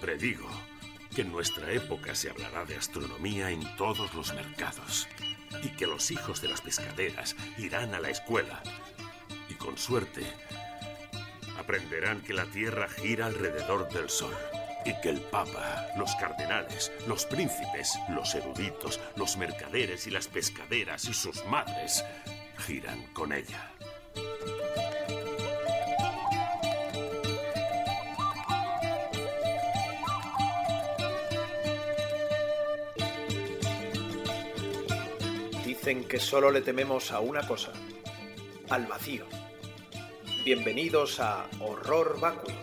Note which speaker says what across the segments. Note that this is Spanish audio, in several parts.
Speaker 1: Predigo que en nuestra época se hablará de astronomía en todos los mercados y que los hijos de las pescaderas irán a la escuela y con suerte aprenderán que la Tierra gira alrededor del Sol y que el Papa, los cardenales, los príncipes, los eruditos, los mercaderes y las pescaderas y sus madres giran con ella.
Speaker 2: Dicen que solo le tememos a una cosa, al vacío. Bienvenidos a Horror Vacui.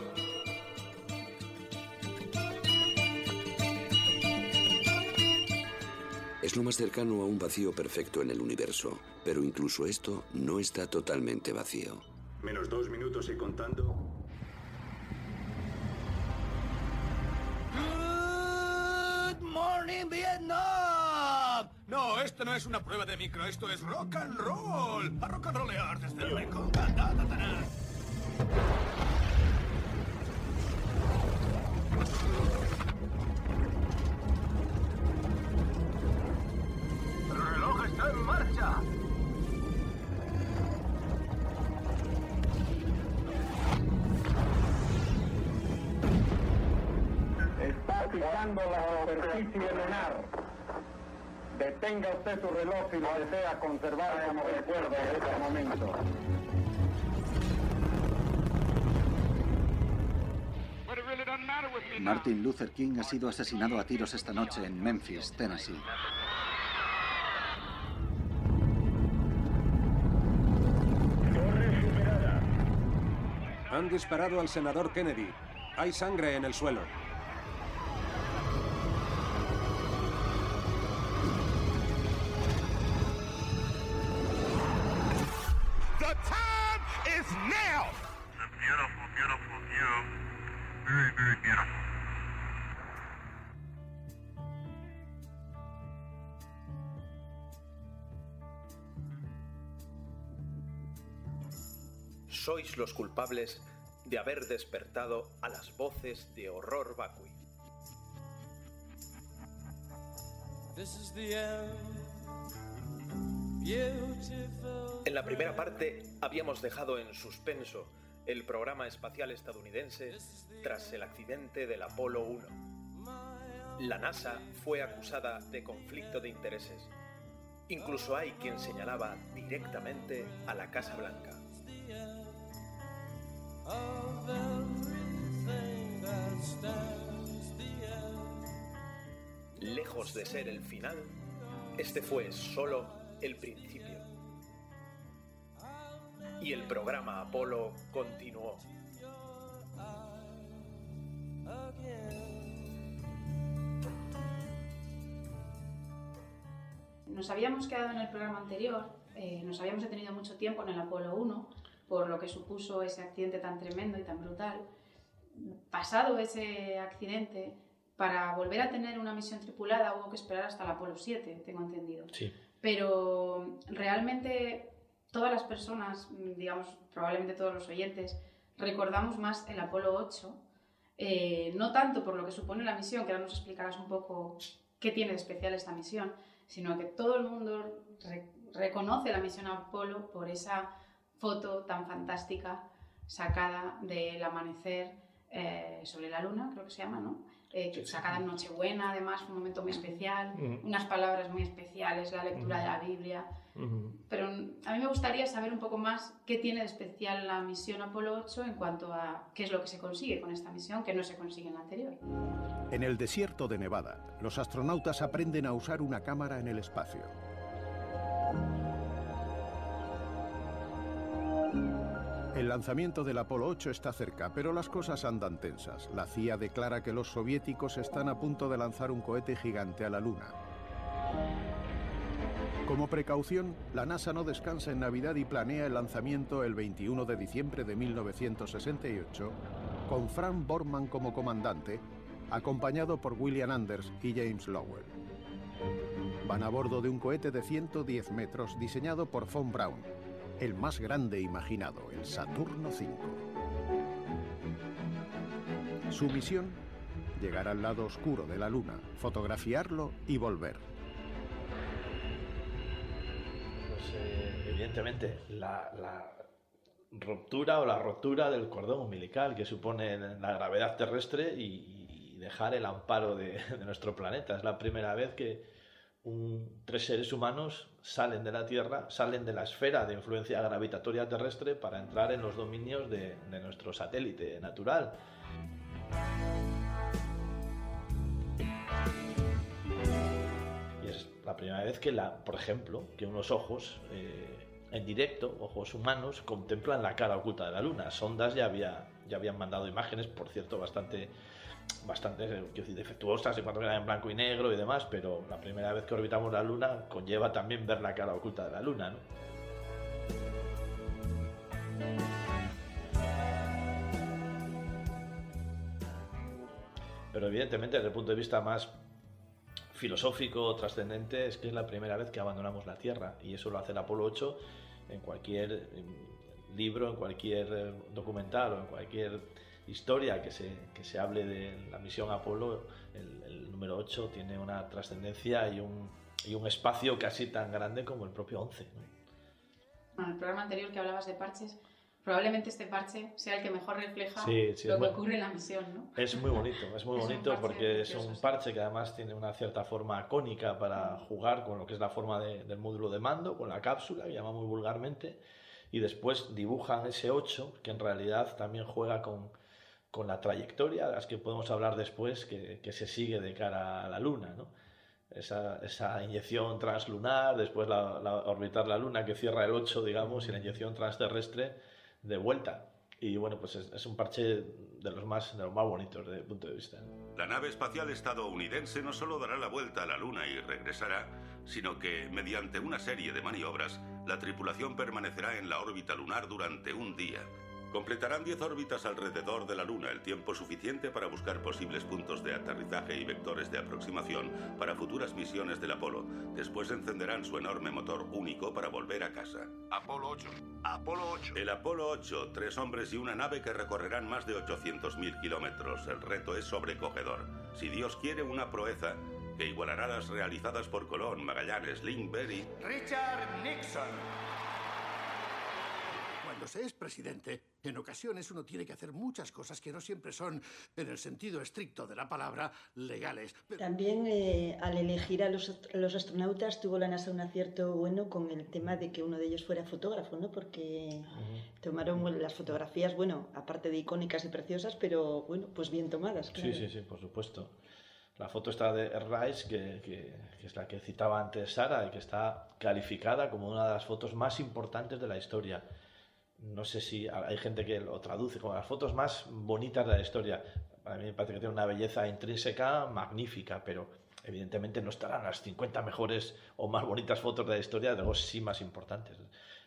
Speaker 3: Es lo más cercano a un vacío perfecto en el universo, pero incluso esto no está totalmente vacío.
Speaker 4: Menos dos minutos y contando.
Speaker 5: Good morning, Vietnam. No, esto no es una prueba de micro, esto es rock and roll. A rock and rollear desde el rincón.
Speaker 4: ¡El reloj está en marcha!
Speaker 6: Está pisando la superficie lunar. Detenga usted su reloj si lo desea conservar como recuerdo de este momento.
Speaker 7: Martin Luther King ha sido asesinado a tiros esta noche en Memphis, Tennessee.
Speaker 8: Han disparado al senador Kennedy. Hay sangre en el suelo.
Speaker 4: Very, very beautiful.
Speaker 2: Sois los culpables de haber despertado a las voces de Horror Vacui. En la primera parte habíamos dejado en suspenso el programa espacial estadounidense tras el accidente del Apolo 1. La NASA fue acusada de conflicto de intereses. Incluso hay quien señalaba directamente a la Casa Blanca. Lejos de ser el final, este fue solo el principio. Y el programa Apolo continuó.
Speaker 9: Nos habíamos quedado en el programa anterior, eh, nos habíamos detenido mucho tiempo en el Apolo 1, por lo que supuso ese accidente tan tremendo y tan brutal. Pasado ese accidente, para volver a tener una misión tripulada hubo que esperar hasta el Apolo 7, tengo entendido.
Speaker 2: Sí.
Speaker 9: Pero realmente todas las personas, digamos, probablemente todos los oyentes, recordamos más el Apolo 8, eh, no tanto por lo que supone la misión, que ahora nos explicarás un poco qué tiene de especial esta misión, sino que todo el mundo re- reconoce la misión Apolo por esa foto tan fantástica sacada del amanecer eh, sobre la luna, creo que se llama, ¿no? Eh, que sacada en Nochebuena, además, fue un momento muy especial, unas palabras muy especiales, la lectura de la Biblia. Pero a mí me gustaría saber un poco más qué tiene de especial la misión Apolo 8 en cuanto a qué es lo que se consigue con esta misión que no se consigue en la anterior.
Speaker 10: En el desierto de Nevada, los astronautas aprenden a usar una cámara en el espacio. El lanzamiento del Apolo 8 está cerca, pero las cosas andan tensas. La CIA declara que los soviéticos están a punto de lanzar un cohete gigante a la Luna. Como precaución, la NASA no descansa en Navidad y planea el lanzamiento el 21 de diciembre de 1968, con Frank Borman como comandante, acompañado por William Anders y James Lowell. Van a bordo de un cohete de 110 metros diseñado por Von Braun, el más grande imaginado, el Saturno V. Su misión, llegar al lado oscuro de la Luna, fotografiarlo y volver.
Speaker 11: Pues eh, evidentemente la, ruptura o la rotura del cordón umbilical que supone la gravedad terrestre y, y dejar el amparo de, de, nuestro planeta. Es la primera vez que un, tres seres humanos salen de la Tierra, salen de la esfera de influencia gravitatoria terrestre para entrar en los dominios de, nuestro satélite natural. Y es la primera vez que, la, por ejemplo, que unos ojos eh, en directo, ojos humanos, contemplan la cara oculta de la Luna. Sondas ya, había, ya habían mandado imágenes, por cierto, bastante bastante decir, defectuosas en cuanto quedan en blanco y negro y demás, pero la primera vez que orbitamos la Luna conlleva también ver la cara oculta de la Luna, ¿no? Pero evidentemente desde el punto de vista más filosófico, trascendente, es que es la primera vez que abandonamos la Tierra y eso lo hace el Apolo 8 en cualquier libro, en cualquier documental o en cualquier historia que se, que se hable de la misión Apolo, el, el número 8 tiene una trascendencia y un, y un, espacio casi tan grande como el propio 11. ¿no?
Speaker 9: Bueno, el programa anterior que hablabas de parches, probablemente este parche sea el que mejor refleja
Speaker 11: sí, sí,
Speaker 9: lo que
Speaker 11: muy,
Speaker 9: ocurre en la misión, ¿no?
Speaker 11: Es muy bonito, es muy
Speaker 9: Es
Speaker 11: bonito porque es un parche que además tiene una cierta forma cónica para jugar con lo que es la forma de- del módulo de mando, con la cápsula, que llamamos vulgarmente, y después dibujan ese 8 que en realidad también juega con, con la trayectoria, las que podemos hablar después, que, que se sigue de cara a la Luna, ¿no? Esa, esa inyección translunar, después la, la- orbitar la Luna que cierra el 8, digamos, y la inyección transterrestre de vuelta. Y bueno, pues es, es un parche de los más, de los más bonitos desde el punto de vista.
Speaker 1: La nave espacial estadounidense no solo dará la vuelta a la Luna y regresará, sino que, mediante una serie de maniobras, la tripulación permanecerá en la órbita lunar durante un día. Completarán 10 órbitas alrededor de la Luna, el tiempo suficiente para buscar posibles puntos de aterrizaje y vectores de aproximación para futuras misiones del Apolo. Después encenderán su enorme motor único para volver a casa.
Speaker 5: Apolo 8. Apolo 8.
Speaker 1: El Apolo 8, tres hombres y una nave que recorrerán más de 800.000 kilómetros. El reto es sobrecogedor. Si Dios quiere una proeza que igualará las realizadas por Colón, Magallanes, Lindbergh y...
Speaker 5: Richard Nixon. Cuando se es presidente, en ocasiones uno tiene que hacer muchas cosas que no siempre son, en el sentido estricto de la palabra, legales. Pero-
Speaker 12: También eh, al elegir a los, a los astronautas tuvo la NASA un acierto bueno con el tema de que uno de ellos fuera fotógrafo, ¿no? Porque tomaron las fotografías, bueno, aparte de icónicas y preciosas, pero bueno, pues bien tomadas. Claro.
Speaker 11: Sí, sí, sí, por supuesto. La foto está de Rice, que, que- que es la que citaba antes Sara, y que está calificada como una de las fotos más importantes de la historia. No sé si hay gente que lo traduce como las fotos más bonitas de la historia. Para mí me parece que tiene una belleza intrínseca magnífica, pero evidentemente no estarán las 50 mejores o más bonitas fotos de la historia, de los sí más importantes.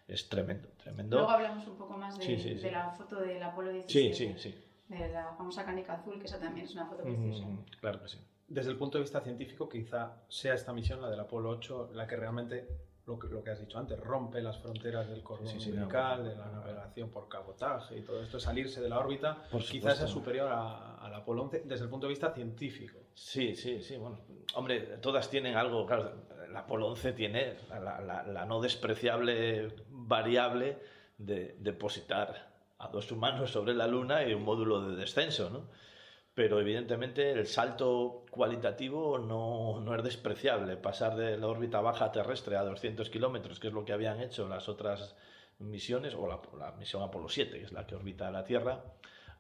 Speaker 11: Es tremendo, tremendo.
Speaker 9: Luego hablamos un poco más de,
Speaker 11: Sí, sí, sí.
Speaker 9: de la foto del Apolo 17.
Speaker 11: Sí, sí, sí.
Speaker 9: De la famosa canica azul, que esa también es una foto preciosa.
Speaker 11: Mm, claro que sí.
Speaker 13: Desde el punto de vista científico, quizá sea esta misión, la del Apolo 8, la que realmente, lo que, lo que has dicho antes, rompe las fronteras del cordón
Speaker 11: Sí, sí,
Speaker 13: umbilical,
Speaker 11: no.
Speaker 13: de la navegación por cabotaje y todo esto, salirse de la órbita,
Speaker 11: Por
Speaker 13: quizás sea
Speaker 11: supuesto.
Speaker 13: superior a- al Apolo 11 desde el punto de vista científico.
Speaker 11: Sí, sí, sí, bueno. Hombre, todas tienen algo, claro, el Apolo 11 tiene la, la- la no despreciable variable de depositar a dos humanos sobre la Luna y un módulo de descenso, ¿no? Pero evidentemente el salto cualitativo no, no es despreciable. Pasar de la órbita baja terrestre a 200 kilómetros, que es lo que habían hecho las otras misiones, o la, la misión Apolo 7, que es la que orbita la Tierra,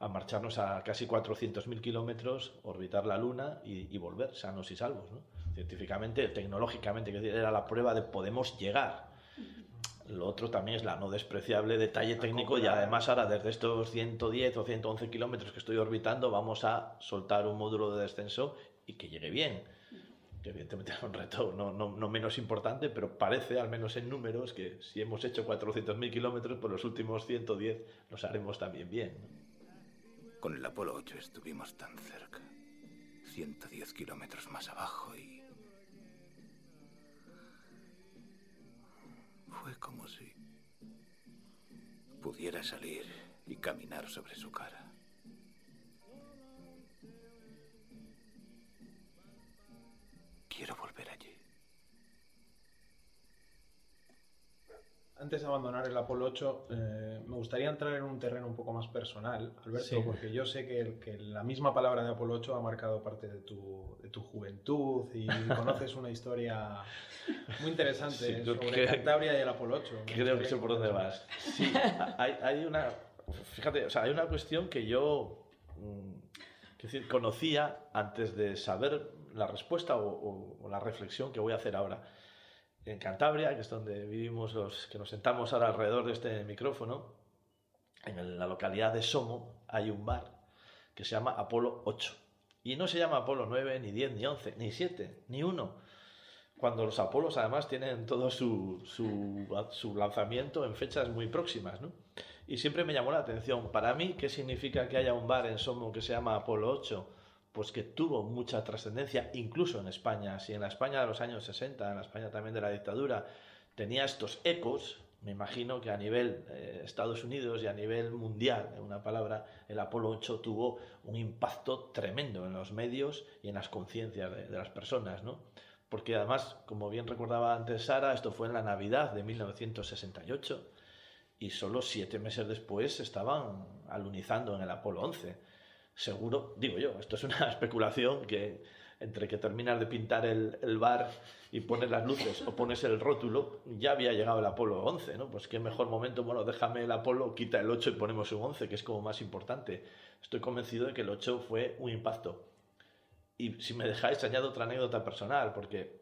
Speaker 11: a marcharnos a casi 400.000 kilómetros, orbitar la Luna y, volver sanos y salvos. ¿no? Científicamente, tecnológicamente, era la prueba de podemos llegar. Lo otro también es la no despreciable detalle técnico y además ahora desde estos 110 o 111 kilómetros que estoy orbitando vamos a soltar un módulo de descenso y que llegue bien. Que evidentemente es un reto no, no, no menos importante, pero parece, al menos en números, que si hemos hecho 400.000 kilómetros, por los últimos 110 los haremos también bien.
Speaker 14: Con el Apolo 8 estuvimos tan cerca. 110 kilómetros más abajo y... Fue como si pudiera salir y caminar sobre su cara. Quiero volver.
Speaker 13: Antes de abandonar el Apolo 8, eh, me gustaría entrar en un terreno un poco más personal, Alberto,
Speaker 11: Sí.
Speaker 13: porque yo sé que, que la misma palabra de Apolo 8 ha marcado parte de tu, de tu juventud y conoces una historia muy interesante
Speaker 11: Sí,
Speaker 13: sobre
Speaker 11: creo-
Speaker 13: Cantabria y el Apolo 8. Me
Speaker 11: Creo que sé por dónde vas. Sí, hay, hay una. Fíjate, o sea, hay una cuestión que yo mm, quiero decir, conocía antes de saber la respuesta o, o- o la reflexión que voy a hacer ahora. En Cantabria, que es donde vivimos los que nos sentamos ahora alrededor de este micrófono, en la localidad de Somo hay un bar que se llama Apolo 8. Y no se llama Apolo 9, ni 10, ni 11, ni 7, ni 1 cuando los Apolos además tienen todo su, su, su lanzamiento en fechas muy próximas, ¿no? Y siempre me llamó la atención, para mí, ¿qué significa que haya un bar en Somo que se llama Apolo 8? Pues que tuvo mucha trascendencia, incluso en España. Si en la España de los años 60, en la España también de la dictadura, tenía estos ecos, me imagino que a nivel eh, Estados Unidos y a nivel mundial, en una palabra, el Apolo 8 tuvo un impacto tremendo en los medios y en las conciencias de, de las personas, ¿no? porque además, como bien recordaba antes Sara, esto fue en la Navidad de 1968 y solo siete meses después estaban alunizando en el Apolo 11. Seguro, digo yo, esto es una especulación que entre que terminas de pintar el, el bar y pones las luces o pones el rótulo, ya había llegado el Apolo 11, ¿no? Pues qué mejor momento, bueno, déjame el Apolo, quita el 8 y ponemos un 11, que es como más importante. Estoy convencido de que el 8 fue un impacto. Y si me dejáis, añado otra anécdota personal, porque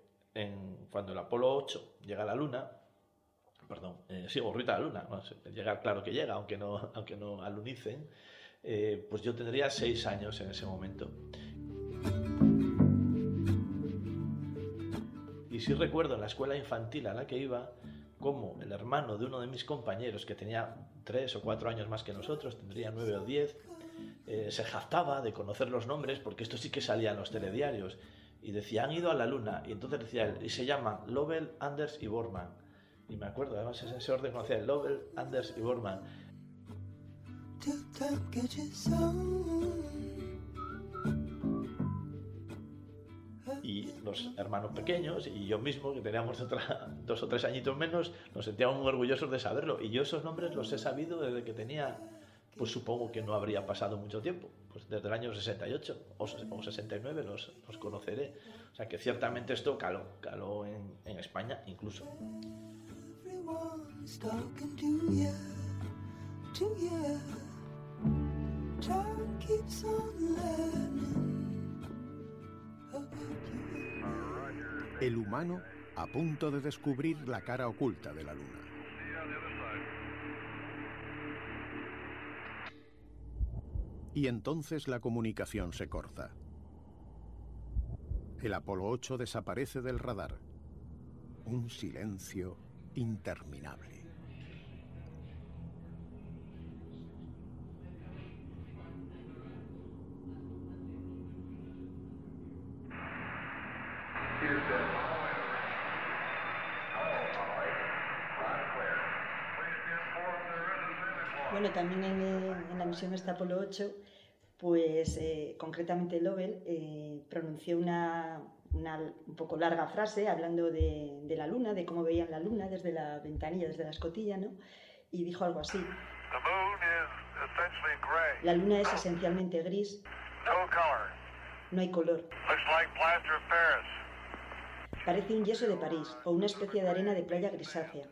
Speaker 11: cuando el Apolo 8 llega a la Luna, perdón, eh, sí, orbita la Luna, claro que llega, aunque no, aunque no alunicen, eh, pues yo tendría seis años en ese momento. Y sí recuerdo en la escuela infantil a la que iba, como el hermano de uno de mis compañeros, que tenía tres o cuatro años más que nosotros, tendría nueve o diez, eh, se jactaba de conocer los nombres, porque esto sí que salía en los telediarios, y decía, han ido a la luna, y entonces decía y se llaman Lovell, Anders y Borman. Y me acuerdo, además ese orden conocía Lovell, Anders y Borman. Y los hermanos pequeños y yo mismo, que teníamos otra, dos o tres añitos menos, nos sentíamos muy orgullosos de saberlo. Y yo esos nombres los he sabido desde que tenía, pues supongo que no habría pasado mucho tiempo. Pues desde el año 68 o, o 69 los, los conoceré. O sea que ciertamente esto caló, caló en, en España incluso.
Speaker 10: El humano a punto de descubrir la cara oculta de la Luna. Y entonces la comunicación se corta. El Apolo 8 desaparece del radar. Un silencio interminable.
Speaker 12: Bueno, también en, en la misión esta Apolo 8, pues eh, concretamente Lovell eh, pronunció una, una un poco larga frase hablando de, de la luna, de cómo veían la luna desde la ventanilla, desde la escotilla, ¿no? Y dijo algo así. La luna es esencialmente gris,
Speaker 4: no
Speaker 12: hay color. Parece un yeso de París o una especie de arena de playa grisácea.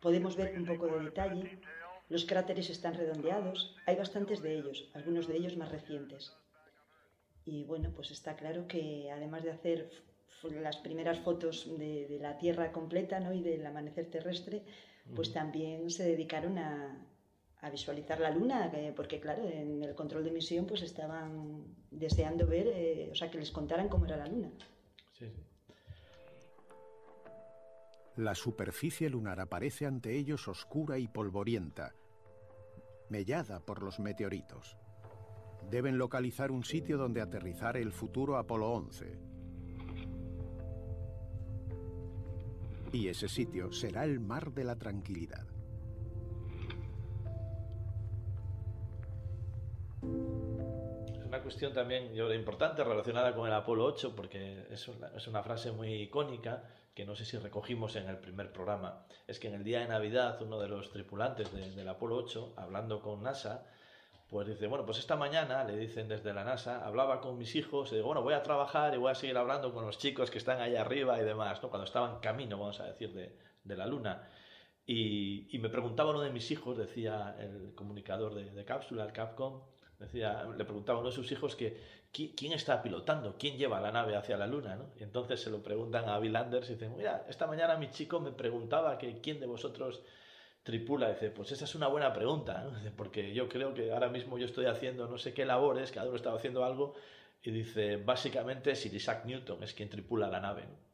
Speaker 12: Podemos ver un poco de detalle. Los cráteres están redondeados. Hay bastantes de ellos, algunos de ellos más recientes. Y bueno, pues está claro que además de hacer f- las primeras fotos de, de la Tierra completa ¿no? y del amanecer terrestre, pues también se dedicaron a, a visualizar la Luna, que- porque claro, en el control de misión pues estaban deseando ver, eh, o sea, que les contaran cómo era la Luna.
Speaker 11: Sí, sí.
Speaker 10: La superficie lunar aparece ante ellos oscura y polvorienta, mellada por los meteoritos. Deben localizar un sitio donde aterrizar el futuro Apolo 11. Y ese sitio será el Mar de la Tranquilidad.
Speaker 11: Cuestión también, yo importante relacionada con el Apolo 8, porque es una, frase muy icónica que no sé si recogimos en el primer programa. Es que en el día de Navidad, uno de los tripulantes de- del Apolo 8, hablando con NASA, pues dice, bueno, pues esta mañana, le dicen desde la NASA, hablaba con mis hijos y digo, bueno, voy a trabajar y voy a seguir hablando con los chicos que están ahí arriba y demás. Cuando estaban camino, vamos a decir, de, la Luna. Y, y me preguntaba uno de mis hijos, decía el comunicador de, de cápsula, el Capcom, decía, le preguntaba a uno de sus hijos que ¿qui- quién está pilotando, quién lleva la nave hacia la Luna, ¿no? Y entonces se lo preguntan a Bill Anders y dicen, mira, esta mañana mi chico me preguntaba que quién de vosotros tripula. Dice, pues esa es una buena pregunta, porque yo creo que ahora mismo yo estoy haciendo no sé qué labores, cada uno estaba haciendo algo, y dice, básicamente Sir Isaac Newton es quien tripula la nave. ¿no?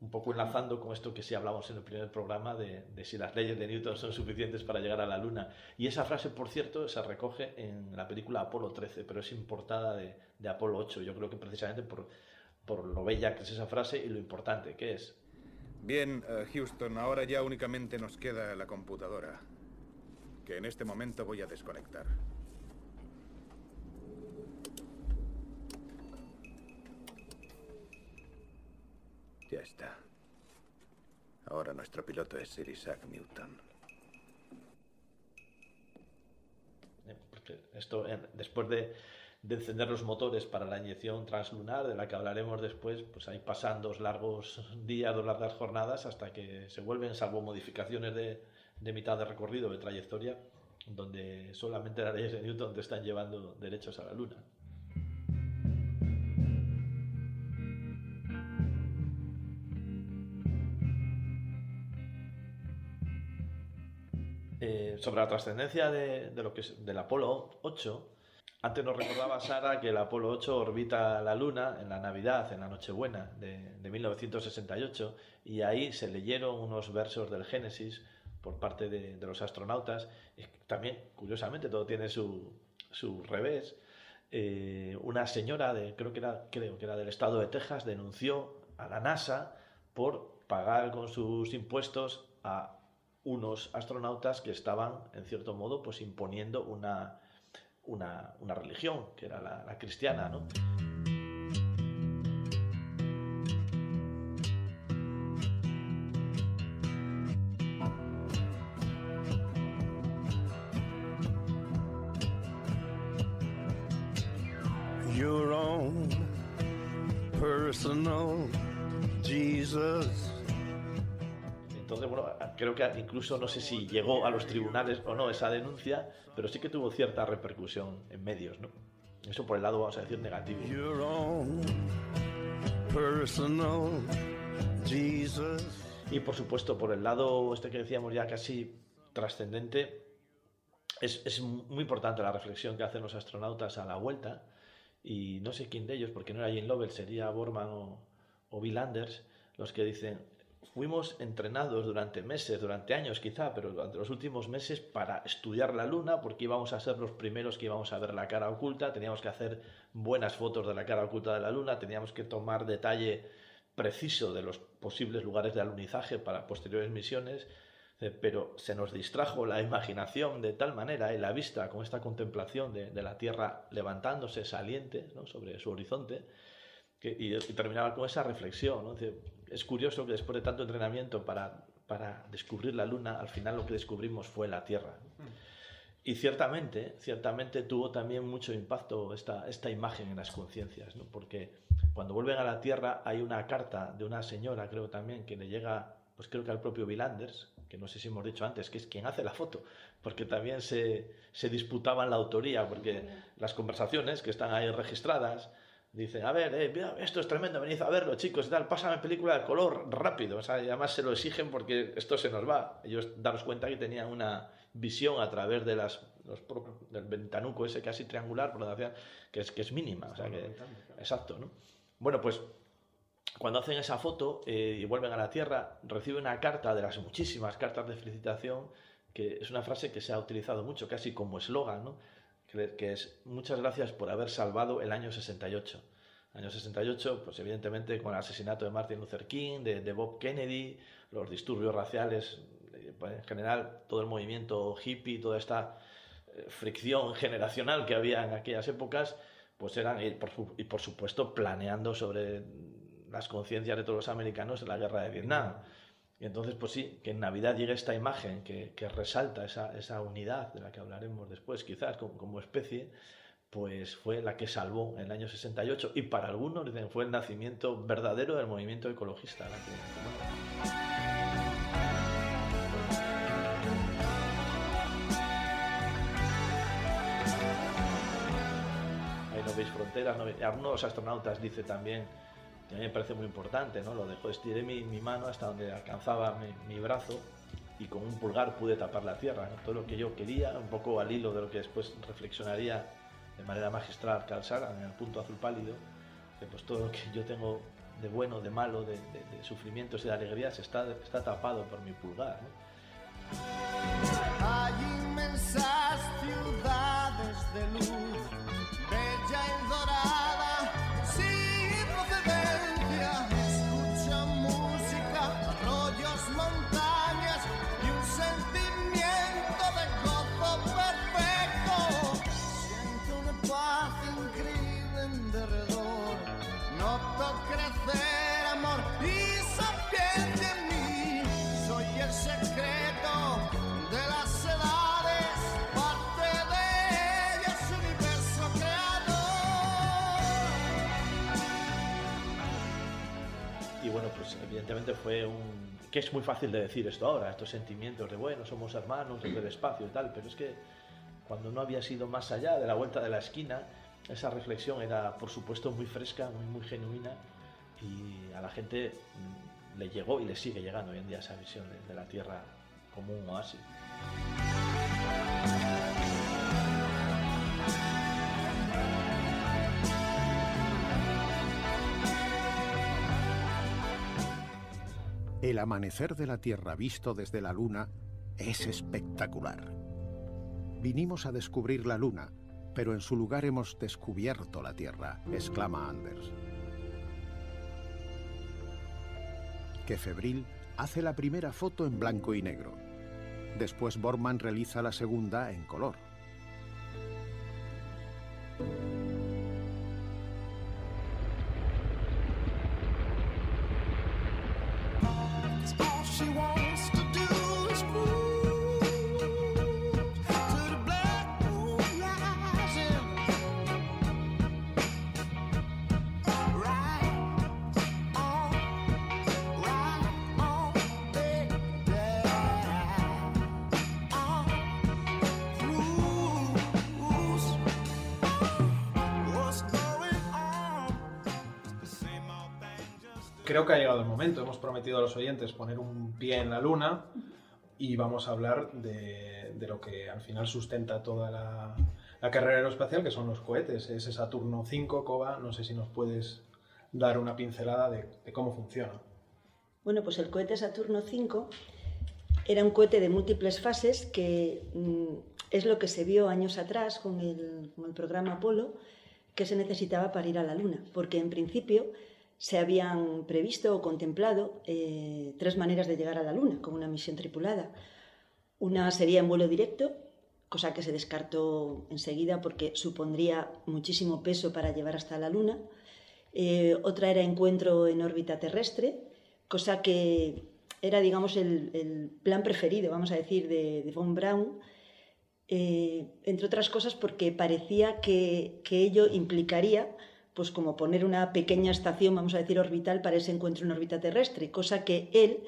Speaker 11: Un poco enlazando con esto que sí hablamos en el primer programa de, si las leyes de Newton son suficientes para llegar a la Luna. Y esa frase, por cierto, se recoge en la película Apolo 13, pero es importada de, de Apolo 8. Yo creo que precisamente por, por lo bella que es esa frase y lo importante que es.
Speaker 14: Bien, eh, Houston, ahora ya únicamente nos queda la computadora, que en este momento voy a desconectar. Ya está. Ahora nuestro piloto es Sir Isaac Newton.
Speaker 11: Eh, esto, eh, después de, de encender los motores para la inyección translunar, de la que hablaremos después, pues ahí pasan dos largos días, dos largas jornadas, hasta que se vuelven, salvo modificaciones de, de mitad de recorrido, de trayectoria, donde solamente las leyes de Newton te están llevando derechos a la Luna. Sobre la trascendencia de, de lo que es del Apolo 8, antes nos recordaba Sara que el Apolo 8 orbita la Luna en la Navidad, en la Nochebuena de, de 1968, y ahí se leyeron unos versos del Génesis por parte de, de los astronautas. Y también, curiosamente, todo tiene su, su revés. Eh, una señora de, creo que era, creo que era del estado de Texas, denunció a la NASA por pagar con sus impuestos a unos astronautas que estaban, en cierto modo, pues imponiendo una, una, una religión, que era la, la cristiana, ¿no? Creo que incluso no sé si llegó a los tribunales o no esa denuncia, pero sí que tuvo cierta repercusión en medios, ¿no? Eso por el lado, vamos a decir, negativo. Y por supuesto, por el lado este que decíamos ya casi trascendente, es, es muy importante la reflexión que hacen los astronautas a la vuelta. Y no sé quién de ellos, porque no era Jane Lovell, sería Borman o, o Bill Anders, los que dicen, fuimos entrenados durante meses, durante años quizá, pero durante los últimos meses para estudiar la luna, porque íbamos a ser los primeros que íbamos a ver la cara oculta, teníamos que hacer buenas fotos de la cara oculta de la luna, teníamos que tomar detalle preciso de los posibles lugares de alunizaje para posteriores misiones, eh, pero se nos distrajo la imaginación de tal manera y la vista con esta contemplación de, la Tierra levantándose saliente sobre su horizonte, que, y, terminaba con esa reflexión. Es curioso que después de tanto entrenamiento para, para, descubrir la Luna, al final lo que descubrimos fue la Tierra. Y ciertamente, ciertamente tuvo también mucho impacto esta, esta imagen en las conciencias, ¿no? porque cuando vuelven a la Tierra hay una carta de una señora, creo también, que le llega, pues creo que al propio Bill Anders, que no sé si hemos dicho antes, que es quien hace la foto, porque también se, se disputaban la autoría, porque las conversaciones que están ahí registradas, dicen, a ver, eh, mira, esto es tremendo, venid a verlo, chicos, y tal, pásame película de color rápido, o sea, y además se lo exigen porque esto se nos va. Ellos daros cuenta que tenían una visión a través de las los del ventanuco ese casi triangular, por lo que que es, que es mínima, o sea, que, exacto, ¿no? Bueno, pues cuando hacen esa foto eh, y vuelven a la Tierra, reciben una carta de las muchísimas cartas de felicitación, que es una frase que se ha utilizado mucho, casi como eslogan, ¿no? Que, es muchas gracias por haber salvado el año 68. El año 68, pues evidentemente con el asesinato de Martin Luther King, de, Bob Kennedy, los disturbios raciales, pues, en general todo el movimiento hippie, toda esta eh, fricción generacional que había en aquellas épocas, pues eran, y por, y por supuesto, planeando sobre las conciencias de todos los americanos en la guerra de Vietnam. Y entonces, pues sí, que en Navidad llegue esta imagen que, resalta esa, esa unidad de la que hablaremos después, quizás como, especie, pues fue la que salvó en el año 68 y para algunos fue el nacimiento verdadero del movimiento ecologista. Ahí no veis fronteras. No veis- Algunos astronautas dice también, a mí me parece muy importante, ¿no? Lo dejó, estiré mi, mi mano hasta donde alcanzaba mi, brazo y con un pulgar pude tapar la Tierra. Todo lo que yo quería, un poco al hilo de lo que después reflexionaría de manera magistral Carl en el punto azul pálido, que pues todo lo que yo tengo de bueno, de malo, de, sufrimientos y de alegrías está, está tapado por mi pulgar.
Speaker 15: Hay inmensas ciudades de luz,
Speaker 11: evidentemente fue un... que es muy fácil de decir esto ahora, estos sentimientos de, bueno, somos hermanos desde el espacio y tal, pero es que cuando no había sido más allá de la vuelta de la esquina, esa reflexión era, por supuesto, muy fresca, muy, muy genuina y a la gente mm, le llegó y le sigue llegando hoy en día esa visión de, de la Tierra como un oasis.
Speaker 10: El amanecer de la Tierra visto desde la Luna es espectacular. Vinimos a descubrir la Luna, pero en su lugar hemos descubierto la Tierra, exclama Anders. Que Febril hace la primera foto en blanco y negro. Después Borman realiza la segunda en color.
Speaker 13: Prometido a los oyentes poner un pie en la luna y vamos a hablar de, de lo que al final sustenta toda la, la carrera aeroespacial, que son los cohetes. Ese Saturno 5, Cova, no sé si nos puedes dar una pincelada de, de cómo funciona.
Speaker 12: Bueno, pues el cohete Saturno 5 era un cohete de múltiples fases que mm, es lo que se vio años atrás con el, con el programa Apolo que se necesitaba para ir a la Luna, porque en principio se habían previsto o contemplado eh, tres maneras de llegar a la Luna con una misión tripulada. Una sería en vuelo directo, cosa que se descartó enseguida porque supondría muchísimo peso para llevar hasta la Luna. Eh, otra era encuentro en órbita terrestre, cosa que era, digamos, el, plan preferido, vamos a decir, de, de von Braun, eh, entre otras cosas porque parecía que, que ello implicaría pues como poner una pequeña estación, vamos a decir, orbital para ese encuentro en órbita terrestre, cosa que él,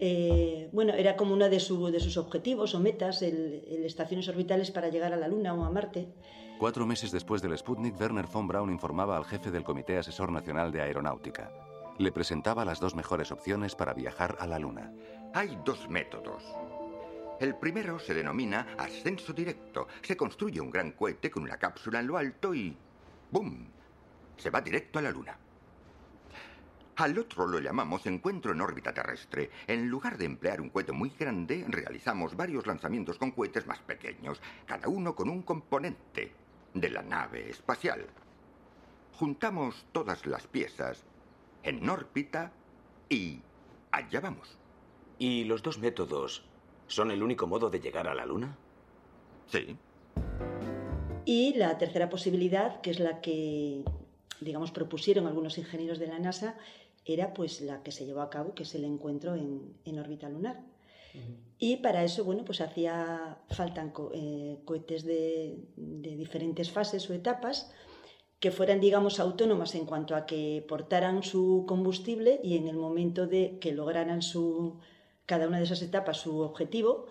Speaker 12: eh, bueno, era como uno de, su- de sus objetivos o metas, el, el estaciones orbitales para llegar a la Luna o a Marte.
Speaker 16: Cuatro meses después del Sputnik, Werner von Braun informaba al jefe del Comité Asesor Nacional de Aeronáutica. Le presentaba las dos mejores opciones para viajar a la Luna.
Speaker 17: Hay dos métodos. El primero se denomina ascenso directo. Se construye un gran cohete con una cápsula en lo alto y... ¡Bum! Se va directo a la Luna. Al otro lo llamamos encuentro en órbita terrestre. En lugar de emplear un cohete muy grande, realizamos varios lanzamientos con cohetes más pequeños, cada uno con un componente de la nave espacial. Juntamos todas las piezas en órbita y allá vamos.
Speaker 18: ¿Y los dos métodos son el único modo de llegar a la Luna?
Speaker 17: Sí.
Speaker 12: Y la tercera posibilidad, que es la que, digamos, propusieron algunos ingenieros de la NASA, era pues la que se llevó a cabo, que es el encuentro en, en órbita lunar. Y para eso, bueno, pues hacía faltan co- eh, cohetes de, de diferentes fases o etapas que fueran, digamos, autónomas en cuanto a que portaran su combustible y en el momento de que lograran su, cada una de esas etapas su objetivo,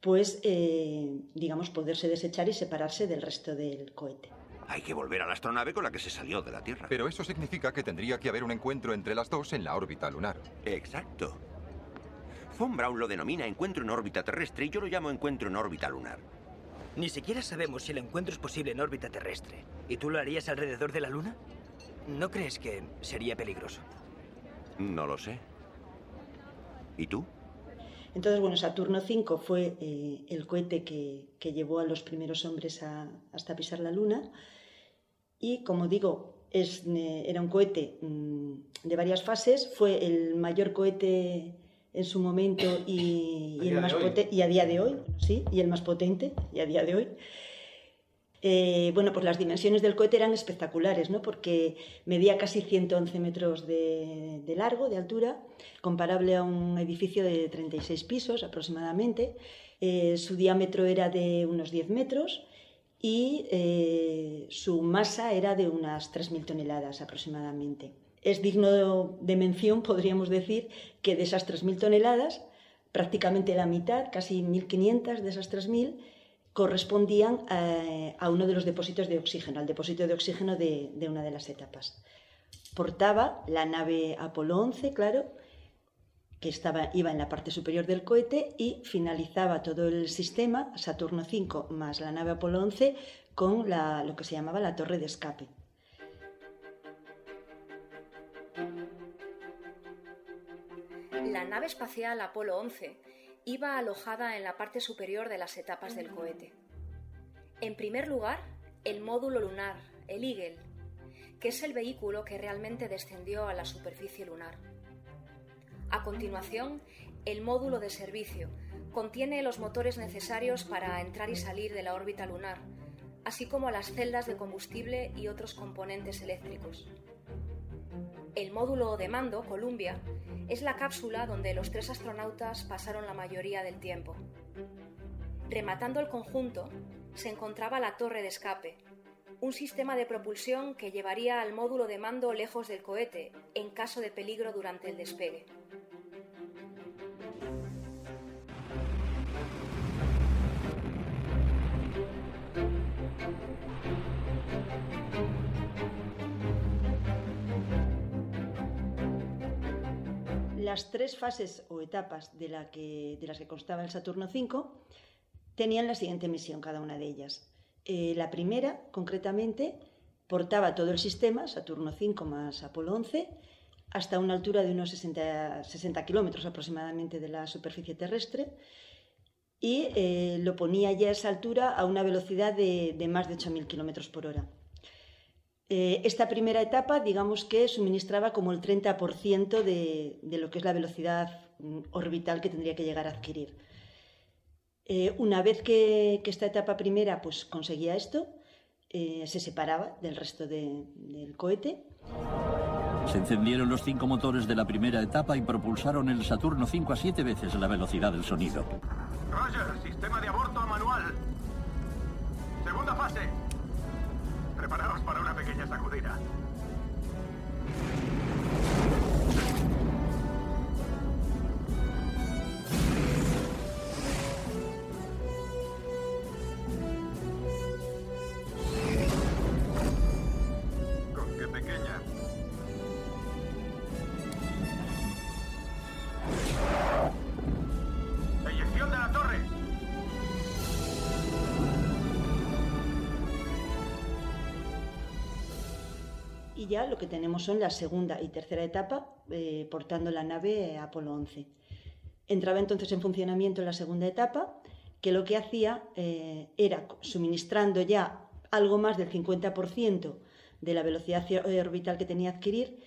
Speaker 12: pues, eh, digamos, poderse desechar y separarse del resto del cohete.
Speaker 17: Hay que volver a la astronave con la que se salió de la Tierra.
Speaker 18: Pero eso significa que tendría que haber un encuentro entre las dos en la órbita lunar.
Speaker 17: Exacto. Von Braun lo denomina encuentro en órbita terrestre y yo lo llamo encuentro en órbita lunar.
Speaker 19: Ni siquiera sabemos si el encuentro es posible en órbita terrestre. ¿Y tú lo harías alrededor de la Luna? ¿No crees que sería peligroso?
Speaker 17: No lo sé. ¿Y tú?
Speaker 12: Entonces, bueno, Saturno V fue eh, el cohete que, que llevó a los primeros hombres a- hasta pisar la Luna. Y como digo, es, eh, era un cohete mm, de varias fases. Fue el mayor cohete en su momento y,
Speaker 13: A
Speaker 12: y
Speaker 13: día
Speaker 12: el
Speaker 13: de
Speaker 12: más y a día de hoy, sí, y el más potente y a día de hoy. Eh, bueno, pues las dimensiones del cohete eran espectaculares, ¿no? Porque medía casi 111 metros de, de largo, de altura, comparable a un edificio de 36 pisos aproximadamente. Eh, su diámetro era de unos 10 metros y eh, su masa era de unas 3.000 toneladas aproximadamente. Es digno de mención, podríamos decir, que de esas 3.000 toneladas, prácticamente la mitad, casi 1.500 de esas 3.000, correspondían eh, a uno de los depósitos de oxígeno, al depósito de oxígeno de, de una de las etapas. Portaba la nave Apolo 11, claro, que estaba, iba en la parte superior del cohete y finalizaba todo el sistema, Saturno 5 más la nave Apolo 11, con lo que se llamaba la torre de escape.
Speaker 20: La nave espacial Apolo 11 iba alojada en la parte superior de las etapas del cohete. En primer lugar, el módulo lunar, el Eagle, que es el vehículo que realmente descendió a la superficie lunar. A continuación, el módulo de servicio contiene los motores necesarios para entrar y salir de la órbita lunar, así como las celdas de combustible y otros componentes eléctricos. El módulo de mando, Columbia, es la cápsula donde los tres astronautas pasaron la mayoría del tiempo. Rematando el conjunto se encontraba la torre de escape, un sistema de propulsión que llevaría al módulo de mando lejos del cohete en caso de peligro durante el despegue.
Speaker 12: Las tres fases o etapas de, la que- las que constaba el Saturno V tenían la siguiente misión cada una de ellas. Eh, la primera, concretamente, portaba todo el sistema, Saturno V más Apolo 11, hasta una altura de unos 60, 60 kilómetros aproximadamente de la superficie terrestre y eh, lo ponía ya a esa altura a una velocidad de, de más de 8.000 kilómetros por hora. Eh, esta primera etapa, digamos que suministraba como el 30% de, de lo que es la velocidad mm, orbital que tendría que llegar a adquirir. Eh, una vez que, que esta etapa primera pues, conseguía esto, eh, se separaba del resto de- del cohete
Speaker 21: Se encendieron los cinco motores de la primera etapa y propulsaron el Saturno 5 a siete veces la velocidad del sonido.
Speaker 5: Roger, sistema de aborto manual. Segunda fase. Preparaos para pequeña sacudida.
Speaker 12: Y ya lo que tenemos son la segunda y tercera etapa eh, portando la nave Apolo 11. Entraba entonces en funcionamiento la segunda etapa, que lo que hacía eh, era suministrando ya algo más del 50% de la velocidad eh, orbital que tenía que adquirir,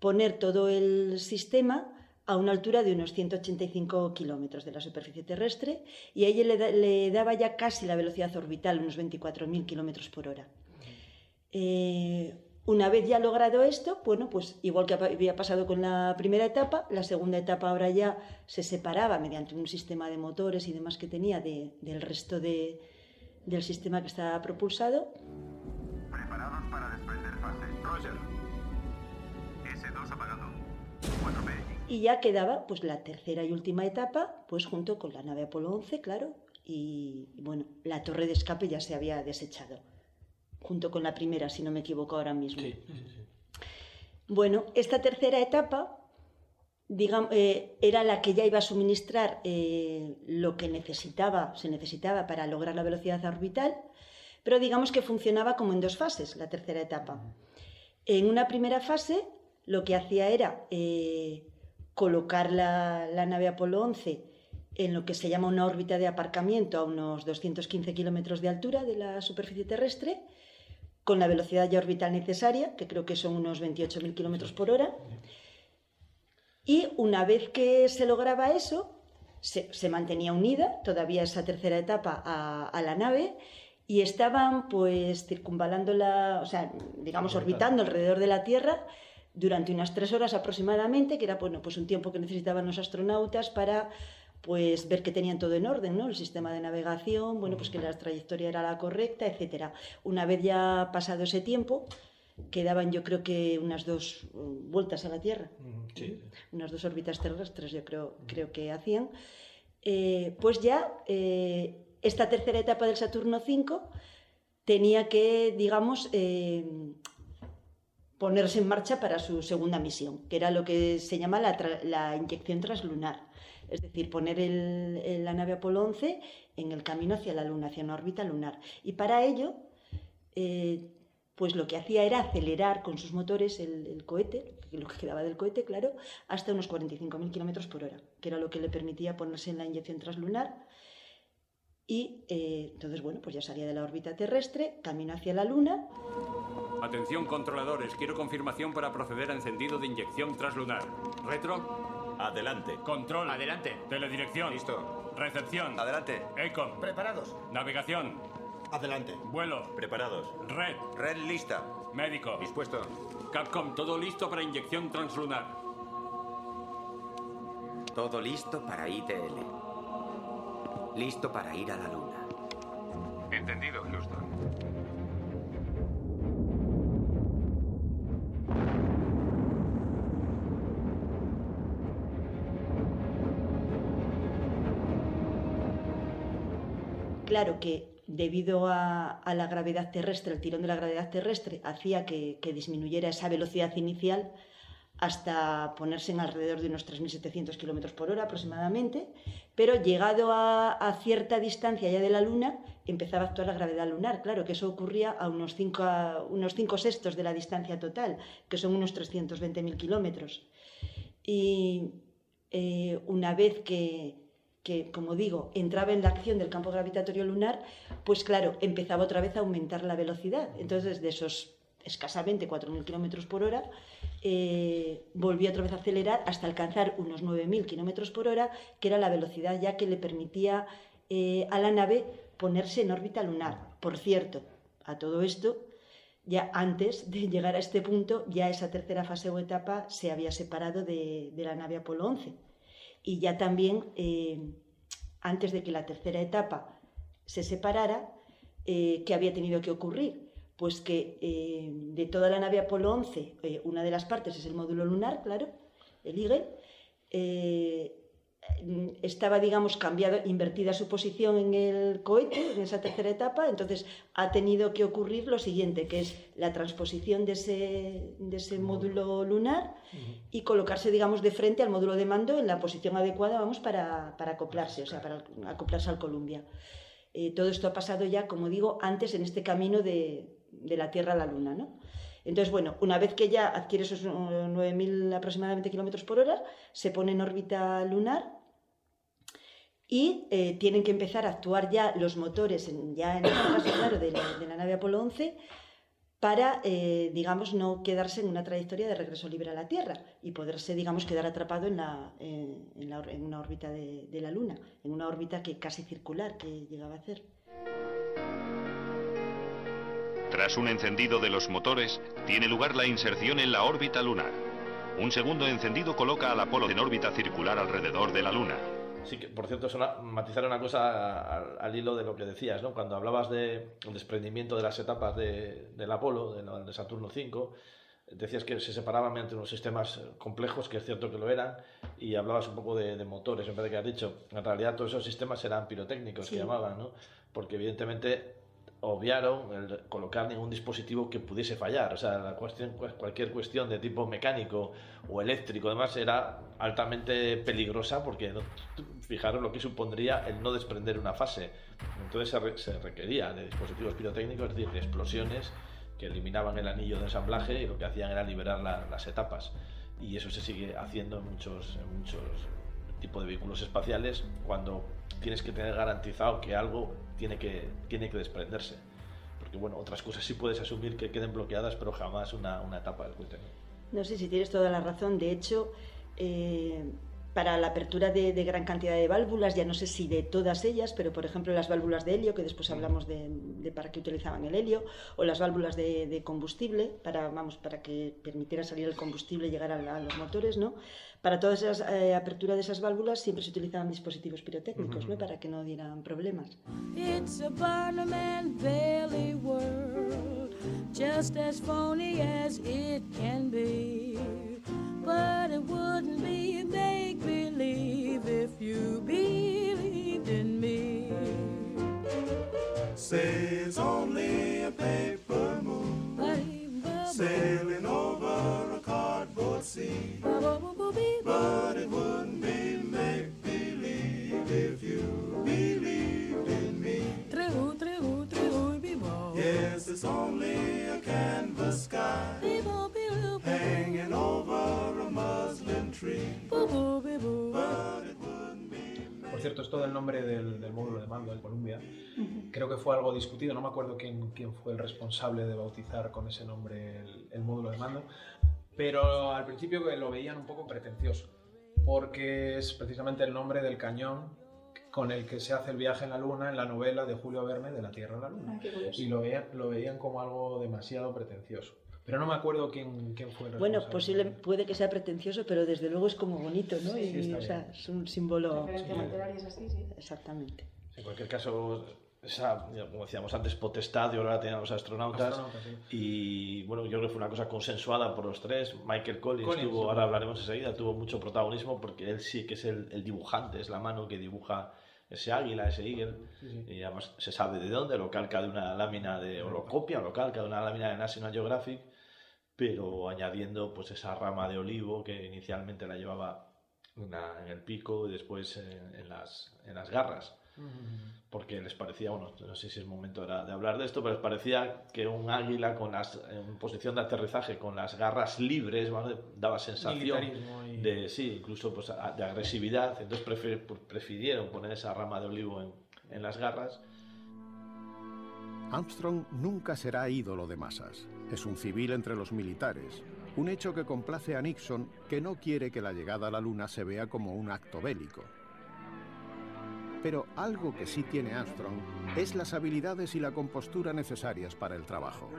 Speaker 12: poner todo el sistema a una altura de unos 185 kilómetros de la superficie terrestre y a ella le, da- le daba ya casi la velocidad orbital, unos 24.000 kilómetros por hora. Una vez ya logrado esto, bueno, pues igual que había pasado con la primera etapa, la segunda etapa ahora ya se separaba mediante un sistema de motores y demás que tenía de- del resto de- del sistema que estaba propulsado.
Speaker 4: Preparados para desprender fase. Roger. S2 apagado. 4P.
Speaker 12: Y ya quedaba pues la tercera y última etapa, pues junto con la nave Apolo 11, claro, y bueno, la torre de escape ya se había desechado, junto con la primera, si no me equivoco ahora mismo. Bueno, esta tercera etapa digam- eh, era la que ya iba a suministrar eh, lo que necesitaba, se necesitaba para lograr la velocidad orbital, pero digamos que funcionaba como en dos fases, la tercera etapa. En una primera fase, lo que hacía era eh, colocar la, la nave Apolo 11 en lo que se llama una órbita de aparcamiento a unos 215 kilómetros de altura de la superficie terrestre, con la velocidad ya orbital necesaria, que creo que son unos 28.000 kilómetros por hora. Y una vez que se lograba eso, se, se mantenía unida todavía esa tercera etapa a, a la nave y estaban pues circunvalando la, o sea, digamos orbitando alrededor de la Tierra durante unas tres horas aproximadamente, que era bueno, pues un tiempo que necesitaban los astronautas para pues ver que tenían todo en orden, ¿no? El sistema de navegación, bueno, pues que la trayectoria era la correcta, etcétera. Una vez ya pasado ese tiempo, quedaban yo creo que unas dos mm, vueltas a la Tierra,
Speaker 11: Sí.
Speaker 12: unas dos órbitas terrestres yo creo, creo que hacían, eh, pues ya eh, esta tercera etapa del Saturno V tenía que, digamos, eh, ponerse en marcha para su segunda misión, que era lo que se llama la, la inyección translunar. Es decir, poner la nave Apolo 11 en el camino hacia la Luna, hacia una órbita lunar. Y para ello, eh, pues lo que hacía era acelerar con sus motores el, el cohete, lo que quedaba del cohete, claro, hasta unos 45.000 kilómetros por hora, que era lo que le permitía ponerse en la inyección translunar. Y eh, entonces, bueno, pues ya salía de la órbita terrestre, camino hacia la Luna,
Speaker 22: Atención controladores, quiero confirmación para proceder a encendido de inyección translunar. Retro. Adelante. Control. Adelante. Teledirección. Listo. Recepción. Adelante. Econ. Preparados. Navegación. Adelante. Vuelo. Preparados. Red. Red lista. Médico. Dispuesto. Capcom, todo listo para inyección translunar.
Speaker 23: Todo listo para ITL. Listo para ir a la luna.
Speaker 22: Entendido, Houston.
Speaker 12: Claro que debido a, a la gravedad terrestre, el tirón de la gravedad terrestre, hacía que, que disminuyera esa velocidad inicial hasta ponerse en alrededor de unos 3.700 kilómetros por hora aproximadamente, pero llegado a, a cierta distancia ya de la Luna, empezaba a actuar la gravedad lunar. Claro que eso ocurría a unos 5 unos cinco sextos de la distancia total, que son unos 320.000 kilómetros. Y eh, una vez que, que, como digo, entraba en la acción del campo gravitatorio lunar, pues claro, empezaba otra vez a aumentar la velocidad. Entonces, de esos escasamente 4.000 kilómetros por hora, eh, volvía otra vez a acelerar hasta alcanzar unos 9.000 kilómetros por hora, que era la velocidad ya que le permitía eh, a la nave ponerse en órbita lunar. Por cierto, a todo esto, ya antes de llegar a este punto, ya esa tercera fase o etapa se había separado de, de la nave Apolo 11. Y ya también, eh, antes de que la tercera etapa se separara, eh, ¿qué había tenido que ocurrir? Pues que eh, de toda la nave Apolo 11, eh, una de las partes es el módulo lunar, claro, el eh, estaba, digamos, cambiado, invertida su posición en el cohete, en esa tercera etapa, entonces ha tenido que ocurrir lo siguiente, que es la transposición de ese, de ese módulo lunar y colocarse, digamos, de frente al módulo de mando en la posición adecuada, vamos, para, para acoplarse, o sea, para acoplarse al Columbia. Eh, todo esto ha pasado ya, como digo, antes en este camino de, de la Tierra a la Luna, ¿no? Entonces, bueno, una vez que ya adquiere esos eh, 9.000 aproximadamente kilómetros por hora, se pone en órbita lunar y eh, tienen que empezar a actuar ya los motores, en- ya en este caso, claro, de la, de la nave Apolo 11, para, eh, digamos, no quedarse en una trayectoria de regreso libre a la Tierra y poderse, digamos, quedar atrapado en, la, eh, en, la- en una órbita de, de la Luna, en una órbita que casi circular que llegaba a hacer.
Speaker 24: Tras un encendido de los motores, tiene lugar la inserción en la órbita lunar. Un segundo encendido coloca al Apolo en órbita circular alrededor de la Luna.
Speaker 11: Sí, que por cierto, solo matizar una cosa al, al hilo de lo que decías, ¿no? Cuando hablabas del desprendimiento de las etapas de- del Apolo, de, la- de Saturno V, decías que se separaban entre unos sistemas complejos, que es cierto que lo eran, y hablabas un poco de, de motores, en vez de que has dicho. En realidad todos esos sistemas eran pirotécnicos,
Speaker 12: Sí.
Speaker 11: que llamaban, ¿no? Porque evidentemente obviaron el colocar ningún dispositivo que pudiese fallar. O sea, la cuestión, cual- cualquier cuestión de tipo mecánico o eléctrico, además, era altamente peligrosa porque no- fijaros lo que supondría el no desprender una fase. Entonces se, re- se requería de dispositivos pirotécnicos, es decir, de explosiones que eliminaban el anillo de ensamblaje y lo que hacían era liberar la- las etapas. Y eso se sigue haciendo en muchos, en muchos tipos de vehículos espaciales cuando tienes que tener garantizado que algo tiene que, tiene que desprenderse. Porque bueno, otras cosas sí puedes asumir que queden bloqueadas, pero jamás una, una etapa del cohete. ¿no?
Speaker 12: No sé si tienes toda la razón. De hecho, eh, para la apertura de, de gran cantidad de válvulas, ya no sé si de todas ellas, pero por ejemplo las válvulas de helio, que después hablamos de, de para qué utilizaban el helio, o las válvulas de, de combustible, para, vamos, para que permitiera salir el combustible y llegar a, la- a los motores, ¿no? Para todas esas eh, aperturas de esas válvulas siempre se utilizaban dispositivos pirotécnicos, ¿no? Para que no dieran problemas.
Speaker 15: It's a Barnum and Bailey world, just as phony as it can be. But it wouldn't be make believe if you believed in me.
Speaker 25: Says only a paper moon sailing over a cardboard sea. Be
Speaker 13: Por cierto, esto del nombre del, del módulo de mando, el Columbia, creo que fue algo discutido, no me acuerdo quién, quién fue el responsable de bautizar con ese nombre el, el módulo de mando, pero al principio lo veían un poco pretencioso, porque es precisamente el nombre del cañón con el que se hace el viaje en la Luna en la novela de Julio Verne de la Tierra a la Luna.
Speaker 9: Ah.
Speaker 13: Y lo veían, lo veían como algo demasiado pretencioso. Pero no me acuerdo quién, quién fue el
Speaker 12: Bueno, posible, puede que sea pretencioso, pero desde luego es como bonito, ¿no?
Speaker 13: Sí,
Speaker 12: Y, o sea, es un símbolo.
Speaker 9: Referencia literaria es así, sí.
Speaker 12: Exactamente.
Speaker 11: En cualquier caso, esa, como decíamos antes, potestad de ahora la tenían los astronautas.
Speaker 13: Astronautas, sí.
Speaker 11: Y bueno, yo creo que fue una cosa consensuada por los tres. Michael Collins,
Speaker 13: Collins,
Speaker 11: tuvo,
Speaker 13: sí.
Speaker 11: ahora hablaremos enseguida, tuvo mucho protagonismo porque él sí que es el, el dibujante, es la mano que dibuja ese águila, ese eagle.
Speaker 13: Sí, sí.
Speaker 11: Y además se sabe de dónde, lo calca de una lámina de, o lo copia, o lo calca de una lámina de National Geographic, pero añadiendo pues esa rama de olivo que inicialmente la llevaba una en el pico y después en, en las, en las garras porque les parecía, bueno, no sé si es momento de, de hablar de esto, pero les parecía que un águila con las, en posición de aterrizaje con las garras libres ¿vale? daba sensación
Speaker 13: y-
Speaker 11: de, sí, incluso pues, de agresividad, entonces prefer- pues, prefirieron poner esa rama de olivo en, en las garras.
Speaker 10: Armstrong nunca será ídolo de masas. Es un civil entre los militares, un hecho que complace a Nixon, que no quiere que la llegada a la Luna se vea como un acto bélico. Pero algo que sí tiene Armstrong es las habilidades y la compostura necesarias para el trabajo.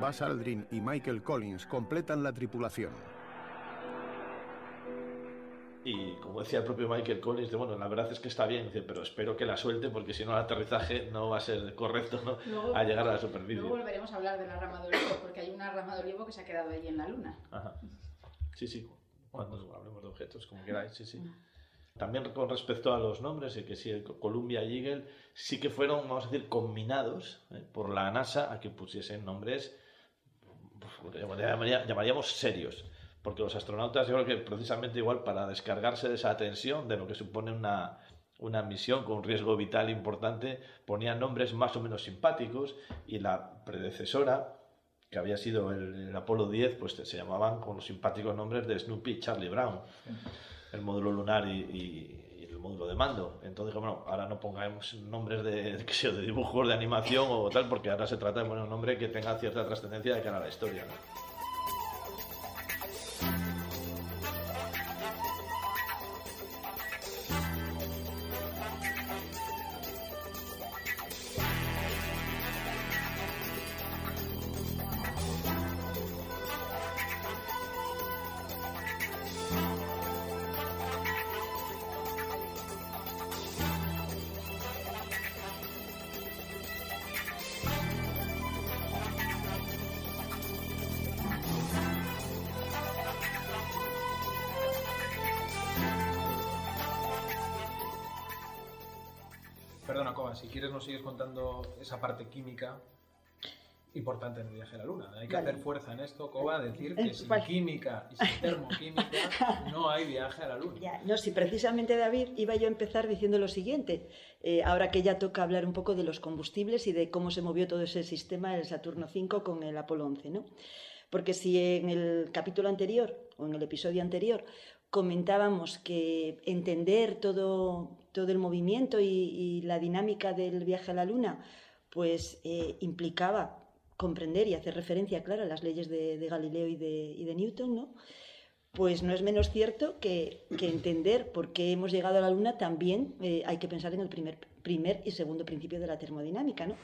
Speaker 10: Buzz Aldrin y Michael Collins completan la tripulación.
Speaker 11: Y como decía el propio Michael Collins, de, bueno, la verdad es que está bien, dice, pero espero que la suelte porque si no el aterrizaje no va a ser correcto ¿no?
Speaker 9: Luego-
Speaker 11: a llegar a la superficie.
Speaker 9: Luego volveremos a hablar de la rama de olivo, porque hay una rama de olivo que se ha quedado allí en la luna.
Speaker 11: Ajá. Sí, sí, cuando hablemos de objetos, como queráis, sí, sí. También con respecto a los nombres, que sí, Columbia y Eagle sí que fueron, vamos a decir, combinados eh, por la NASA a que pusiesen nombres, pues, llamaría- llamaríamos serios. Porque los astronautas, yo creo que precisamente igual para descargarse de esa tensión, de lo que supone una, una misión con un riesgo vital importante, ponían nombres más o menos simpáticos y la predecesora, que había sido el, el Apolo 10, pues se llamaban con los simpáticos nombres de Snoopy y Charlie Brown. el módulo lunar y, el módulo de mando. Entonces, bueno, ahora no pongamos nombres de, de dibujos, de animación o tal, porque ahora se trata de poner un nombre que tenga cierta trascendencia de cara a la historia. ¿no?
Speaker 13: Thank you. Importante en el viaje a la Luna. Hay que
Speaker 12: Vale.
Speaker 13: hacer fuerza en esto, Coba, decir que sin química y sin termoquímica no hay viaje a la Luna.
Speaker 12: Ya, no, si precisamente David iba yo a empezar diciendo lo siguiente, eh, ahora que ya toca hablar un poco de los combustibles y de cómo se movió todo ese sistema del Saturno V con el Apolo 11, ¿no? Porque si en el capítulo anterior o en el episodio anterior comentábamos que entender todo, todo el movimiento y, y la dinámica del viaje a la Luna, pues eh, implicaba comprender y hacer referencia, claro, a las leyes de, Galileo y de, y de Newton, ¿no? Pues no es menos cierto que, que entender por qué hemos llegado a la Luna también eh, hay que pensar en el primer, primer y segundo principio de la termodinámica, ¿no?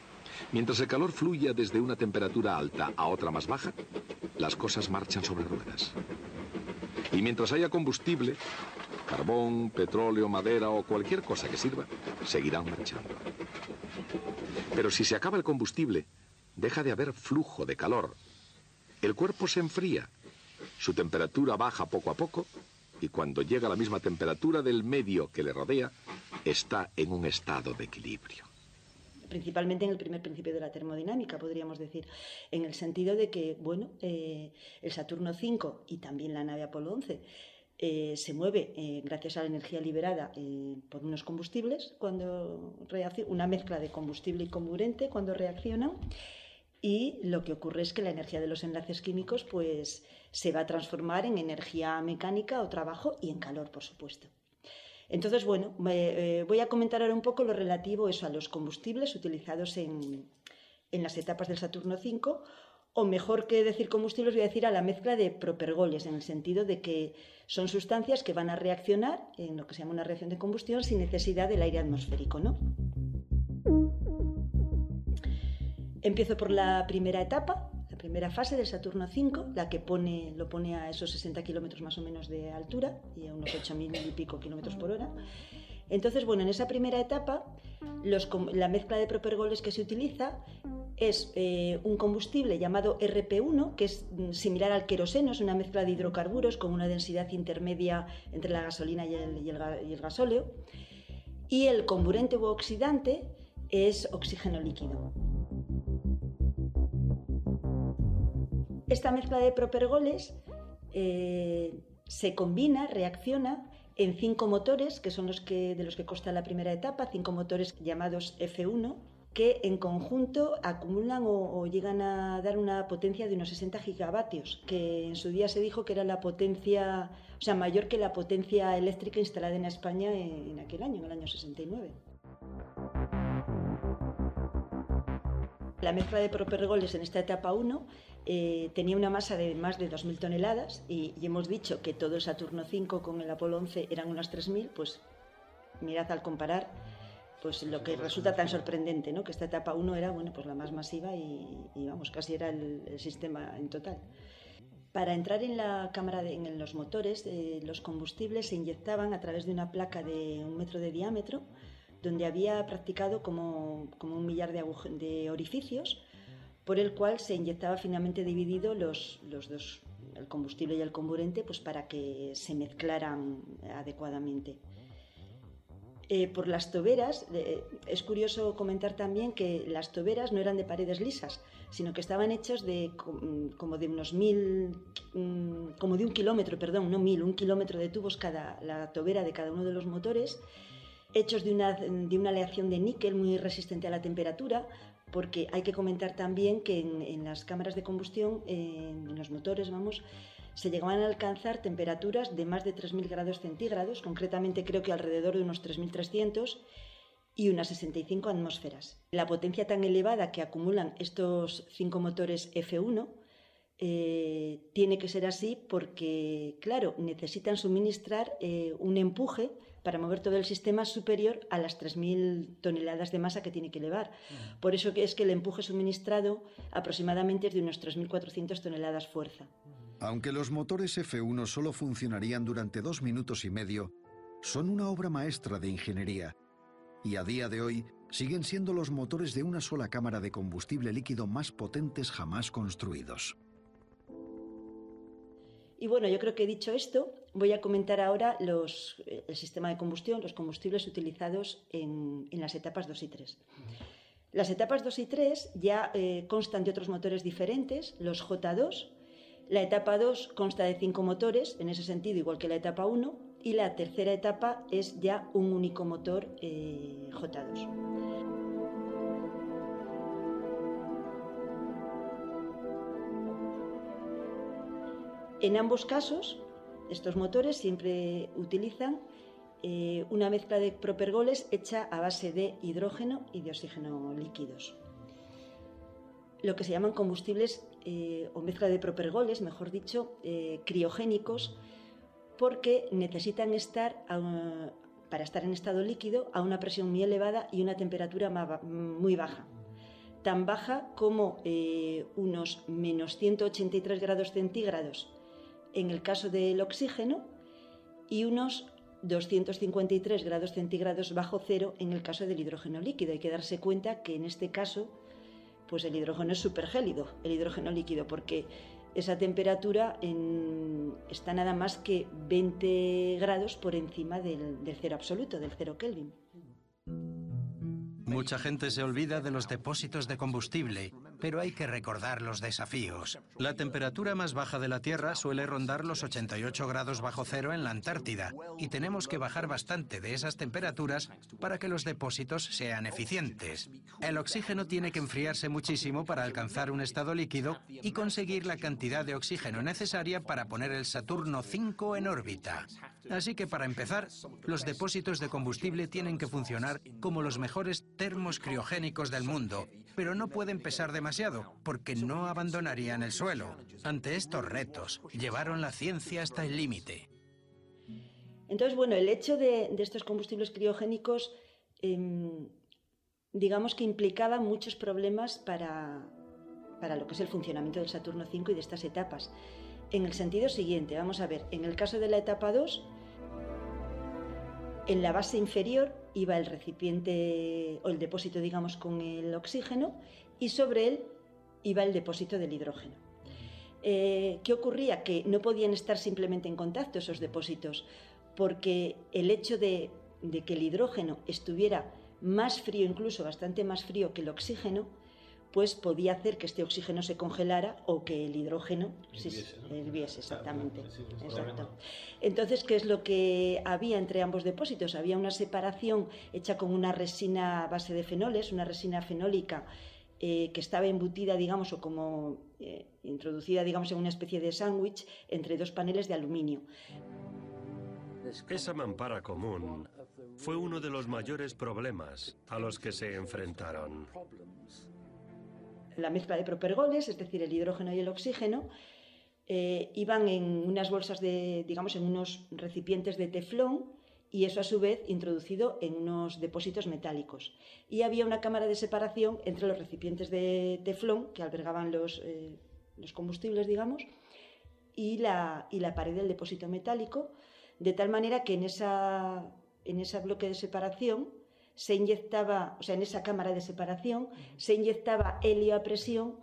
Speaker 26: Mientras el calor fluya desde una temperatura alta a otra más baja, las cosas marchan sobre ruedas. Y mientras haya combustible, carbón, petróleo, madera o cualquier cosa que sirva, seguirán marchando. Pero si se acaba el combustible, deja de haber flujo de calor. El cuerpo se enfría, su temperatura baja poco a poco y cuando llega a la misma temperatura del medio que le rodea, está en un estado de equilibrio.
Speaker 12: principalmente en el primer principio de la termodinámica, podríamos decir, en el sentido de que, bueno, eh, el Saturno V y también la nave Apolo 11 eh, se mueve eh, gracias a la energía liberada por unos combustibles, cuando una mezcla de combustible y comburente cuando reaccionan, y lo que ocurre es que la energía de los enlaces químicos pues, se va a transformar en energía mecánica o trabajo y en calor, por supuesto. Entonces, bueno, eh, voy a comentar ahora un poco lo relativo eso, a los combustibles utilizados en, en las etapas del Saturno V, o mejor que decir combustibles, voy a decir a la mezcla de propergoles, en el sentido de que son sustancias que van a reaccionar en lo que se llama una reacción de combustión sin necesidad del aire atmosférico, ¿no? Empiezo por la primera etapa, la primera fase del Saturno V, la que pone, lo pone a esos 60 kilómetros más o menos de altura y a unos 8.000 y pico kilómetros por hora. Entonces, bueno, en esa primera etapa, los la mezcla de propergoles que se utiliza es eh, un combustible llamado RP1, que es mm, similar al queroseno, es una mezcla de hidrocarburos con una densidad intermedia entre la gasolina y el, y el ga- y el gasóleo. Y el comburente u oxidante es oxígeno líquido. Esta mezcla de propergoles eh, se combina, reacciona en cinco motores, que son los que, de los que consta la primera etapa, cinco motores llamados F1, que en conjunto acumulan o, llegan a dar una potencia de unos 60 gigavatios, que en su día se dijo que era la potencia, o sea, mayor que la potencia eléctrica instalada en España en, en aquel año, en el año 69. La mezcla de propergoles en esta etapa 1 eh, tenía una masa de más de 2.000 toneladas y, hemos dicho que todo el Saturno V con el Apolo 11 eran unas 3.000, pues mirad al comparar pues lo que resulta tan sorprendente, ¿no? que esta etapa 1 era bueno, pues la más masiva y, y, vamos, casi era el, sistema en total. Para entrar en la cámara, en los motores, eh, los combustibles se inyectaban a través de una placa de un metro de diámetro, donde había practicado como, como un millar de, de orificios, por el cual se inyectaba finamente dividido los, los dos, el combustible y el comburente, pues para que se mezclaran adecuadamente. Eh, por las toberas, eh, es curioso comentar también que las toberas no eran de paredes lisas, sino que estaban hechas de co- como de unos mil, mm, como de un kilómetro, perdón, no mil, un kilómetro de tubos cada, la tobera de cada uno de los motores, hechos de una, de una aleación de níquel muy resistente a la temperatura, porque hay que comentar también que en, las cámaras de combustión, en los motores, vamos, se llegaban a alcanzar temperaturas de más de 3.000 grados centígrados, concretamente creo que alrededor de unos 3.300 y unas 65 atmósferas. La potencia tan elevada que acumulan estos cinco motores F1 eh, tiene que ser así porque, claro, necesitan suministrar eh, un empuje para mover todo el sistema superior a las 3.000 toneladas de masa que tiene que elevar. Por eso es que el empuje suministrado aproximadamente es de unos 3.400 toneladas fuerza.
Speaker 27: Aunque los motores F1 solo funcionarían durante dos minutos y medio, son una obra maestra de ingeniería y a día de hoy siguen siendo los motores de una sola cámara de combustible líquido más potentes jamás construidos.
Speaker 12: Y bueno, yo creo que dicho esto, voy a comentar ahora los, eh, el sistema de combustión, los combustibles utilizados en, las etapas 2 y 3. Las etapas 2 y 3 ya eh, constan de otros motores diferentes, los J2. La etapa 2 consta de cinco motores, en ese sentido igual que la etapa 1, y la tercera etapa es ya un único motor eh, J2. En ambos casos, estos motores siempre utilizan eh, una mezcla de propergoles hecha a base de hidrógeno y de oxígeno líquidos. Lo que se llaman combustibles eh, o mezcla de propergoles, mejor dicho, eh, criogénicos, porque necesitan estar, para estar en estado líquido, a una presión muy elevada y una temperatura muy baja. Tan baja como unos menos 183 grados centígrados en el caso del oxígeno y unos 253 grados centígrados bajo cero en el caso del hidrógeno líquido. Hay que darse cuenta que en este caso, pues el hidrógeno es supergélido, el hidrógeno líquido, porque esa temperatura está nada más que 20 grados por encima del cero absoluto, del cero Kelvin.
Speaker 28: Mucha gente se olvida de los depósitos de combustible, pero hay que recordar los desafíos. La temperatura más baja de la Tierra suele rondar los 88 grados bajo cero en la Antártida, y tenemos que bajar bastante de esas temperaturas para que los depósitos sean eficientes. El oxígeno tiene que enfriarse muchísimo para alcanzar un estado líquido y conseguir la cantidad de oxígeno necesaria para poner el Saturno 5 en órbita. Así que para empezar, los depósitos de combustible tienen que funcionar como los mejores termos criogénicos del mundo, pero no pueden pesar demasiado porque no abandonarían el suelo. Ante estos retos, llevaron la ciencia hasta el límite.
Speaker 12: Entonces, bueno, el hecho de, estos combustibles criogénicos, em, digamos que implicaba muchos problemas para, para lo que es el funcionamiento del Saturno 5 y de estas etapas. En el sentido siguiente, vamos a ver, en el caso de la etapa 2, en la base inferior iba el recipiente o el depósito, digamos, con el oxígeno y sobre él iba el depósito del hidrógeno. Eh, ¿Qué ocurría? Que no podían estar simplemente en contacto esos depósitos, porque el hecho de, de que el hidrógeno estuviera más frío, incluso bastante más frío que el oxígeno, pues podía hacer que este oxígeno se congelara o que el hidrógeno se
Speaker 11: Hirviese, ¿no?
Speaker 12: exactamente. Exacto. Entonces, ¿qué es lo que había entre ambos depósitos? Había una separación hecha con una resina a base de fenoles, una resina fenólica eh, que estaba embutida, digamos, o como eh, introducida, digamos, en una especie de sándwich entre dos paneles de aluminio.
Speaker 29: Esa mampara común fue uno de los mayores problemas a los que se enfrentaron.
Speaker 12: la mezcla de propergoles, es decir, el hidrógeno y el oxígeno, eh, iban en unas bolsas de, digamos, en unos recipientes de teflón y eso a su vez introducido en unos depósitos metálicos. Y había una cámara de separación entre los recipientes de teflón que albergaban los, eh, los combustibles, digamos, y la, y la pared del depósito metálico, de tal manera que en esa, en ese bloque de separación se inyectaba, o sea, en esa cámara de separación, se inyectaba helio a presión,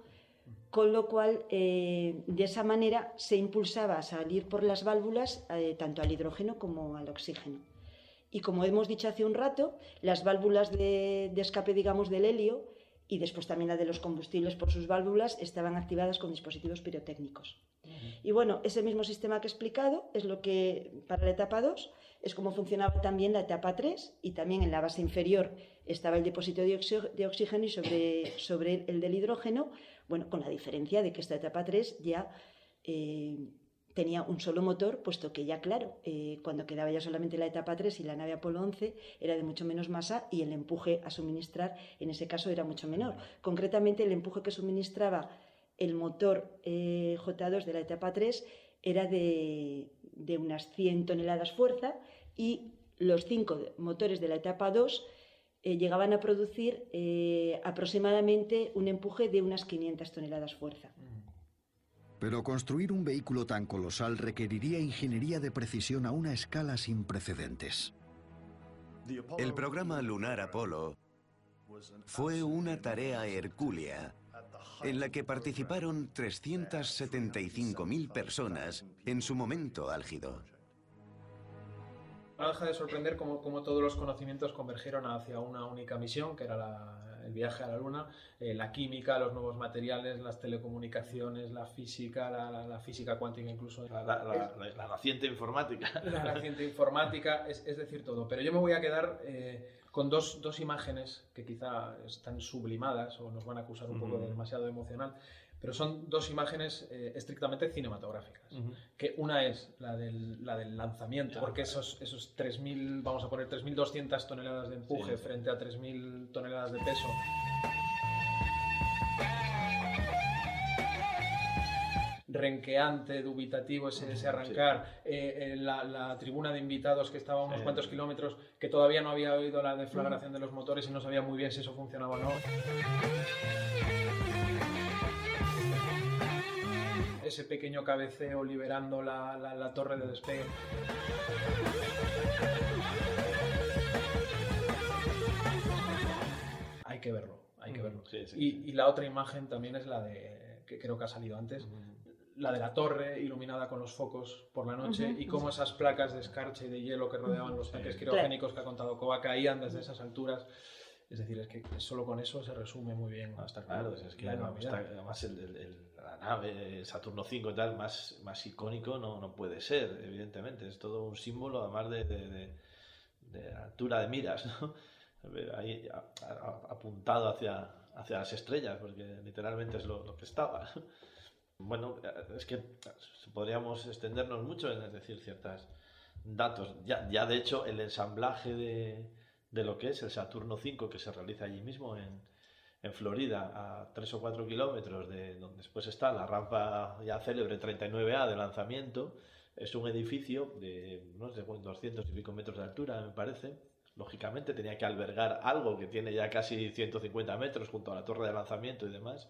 Speaker 12: con lo cual eh, de esa manera se impulsaba a salir por las válvulas eh, tanto al hidrógeno como al oxígeno. Y como hemos dicho hace un rato, las válvulas de, de escape, digamos, del helio y después también la de los combustibles por sus válvulas estaban activadas con dispositivos pirotécnicos. Y bueno, ese mismo sistema que he explicado es lo que para la etapa 2 es como funcionaba también la etapa 3 y también en la base inferior estaba el depósito de oxígeno y sobre, sobre el del hidrógeno, bueno, con la diferencia de que esta etapa 3 ya eh, tenía un solo motor, puesto que ya, claro, eh, cuando quedaba ya solamente la etapa 3 y la nave Apolo 11 era de mucho menos masa y el empuje a suministrar en ese caso era mucho menor. Concretamente, el empuje que suministraba el motor eh, J2 de la etapa 3 era de, de unas 100 toneladas fuerza y los cinco motores de la etapa 2 eh, llegaban a producir aproximadamente un empuje de unas 500 toneladas fuerza.
Speaker 27: Pero construir un vehículo tan colosal requeriría ingeniería de precisión a una escala sin precedentes.
Speaker 30: El programa lunar Apolo fue una tarea hercúlea en la que participaron 375.000 personas en su momento álgido.
Speaker 13: No deja de sorprender cómo, cómo todos los conocimientos convergieron hacia una única misión, que era la- el viaje a la Luna, eh, la química, los nuevos materiales, las telecomunicaciones, la física, la, la- la física cuántica incluso.
Speaker 11: La, la- naciente informática.
Speaker 13: la reciente informática, es, es decir, todo. Pero yo me voy a quedar eh, con dos, dos imágenes que quizá están sublimadas o nos van a acusar un poco de demasiado emocional, pero son dos imágenes eh, estrictamente cinematográficas. Que una es la del, la del lanzamiento, porque esos, esos 3.000, vamos a poner 3.200 toneladas de empuje
Speaker 11: Sí.
Speaker 13: frente a 3.000 toneladas de peso. renqueante, dubitativo ese, ese arrancar, eh, eh, la, la tribuna de invitados que estaba a unos
Speaker 11: Sí.
Speaker 13: cuantos kilómetros, que todavía no había oído la deflagración de los motores y no sabía muy bien si eso funcionaba o no. Ese pequeño cabeceo liberando la, la- la torre de despegue. Hay que verlo, hay que verlo.
Speaker 11: Sí, sí,
Speaker 13: y, y la otra imagen también es la de, que creo que ha salido antes, la de la torre iluminada con los focos por la noche
Speaker 12: Ujú.
Speaker 13: y cómo esas placas de escarcha y de hielo que rodeaban los tanques
Speaker 12: Sí.
Speaker 13: criogénicos que ha contado Koba caían desde esas alturas. Es decir, es que solo con eso se resume muy bien.
Speaker 11: Está claro, es que
Speaker 13: la
Speaker 11: no, está- además el- el- el- la nave Saturno 5 y tal, más, más icónico no, no puede ser, evidentemente. Es todo un símbolo, además de, de- de- de altura de miras, ¿no? Ahí apuntado hacia, hacia las estrellas, porque literalmente es lo, lo que estaba. Bueno, es que podríamos extendernos mucho en decir ciertos datos. Ya, ya de hecho, el ensamblaje de, de lo que es el Saturno 5 que se realiza allí mismo en, en Florida, a 3 o 4 kilómetros de donde después está la rampa ya célebre 39A de lanzamiento, es un edificio de no sé, 200 y pico metros de altura, me parece. Lógicamente tenía que albergar algo que tiene ya casi 150 metros junto a la torre de lanzamiento y demás,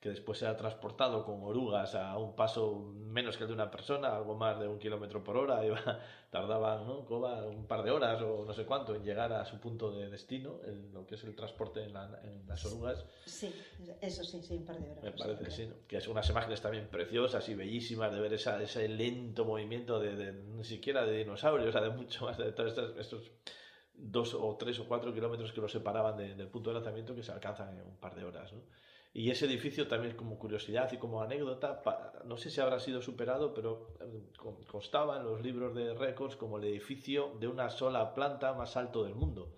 Speaker 11: que después será transportado con orugas a un paso menos que el de una persona, algo más de un kilómetro por hora, iba, tardaba ¿no? Un par de horas o no sé cuánto en llegar a su punto de destino, en lo que es el transporte en, la- en las orugas.
Speaker 12: Sí, eso sí, sí, un par de horas.
Speaker 11: Me parece que sí, ¿no? que es unas imágenes también preciosas y bellísimas de ver esa, ese lento movimiento de, de- ni siquiera de dinosaurios, o sea, de mucho más de todos estos, estos dos o tres o cuatro kilómetros que los separaban de- del punto de lanzamiento que se alcanzan en un par de horas. ¿no? Y ese edificio también como curiosidad y como anécdota, no sé si habrá sido superado, pero eh, con- constaba en los libros de récords como el edificio de una sola planta más alto del mundo,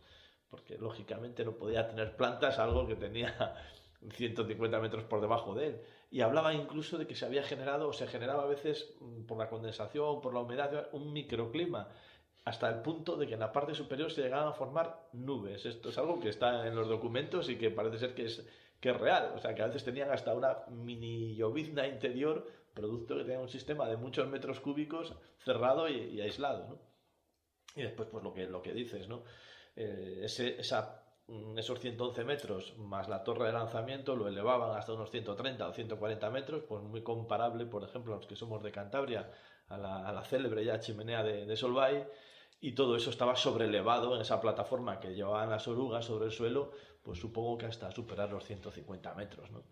Speaker 11: porque lógicamente no podía tener plantas algo que tenía 150 metros por debajo de él. Y hablaba incluso de que se había generado o se generaba a veces mm, por la condensación, por la humedad, un microclima, hasta el punto de que en la parte superior se llegaban a formar nubes. Esto es algo que está en los documentos y que parece ser que es, que es real. O sea, que a veces tenían hasta una mini llovizna interior, producto que tenía un sistema de muchos metros cúbicos cerrado y, aislado. ¿no? Y después, pues lo que, lo que dices, ¿no? Eh, ese, esa, mm, esos 111 metros más la torre de lanzamiento lo elevaban hasta unos 130 o 140 metros, pues muy comparable, por ejemplo, a los que somos de Cantabria, a la, a la célebre ya chimenea de Solvay, y todo eso estaba sobrelevado en esa plataforma que llevaban las orugas sobre el suelo, pues supongo que hasta superar los 150 metros, ¿no?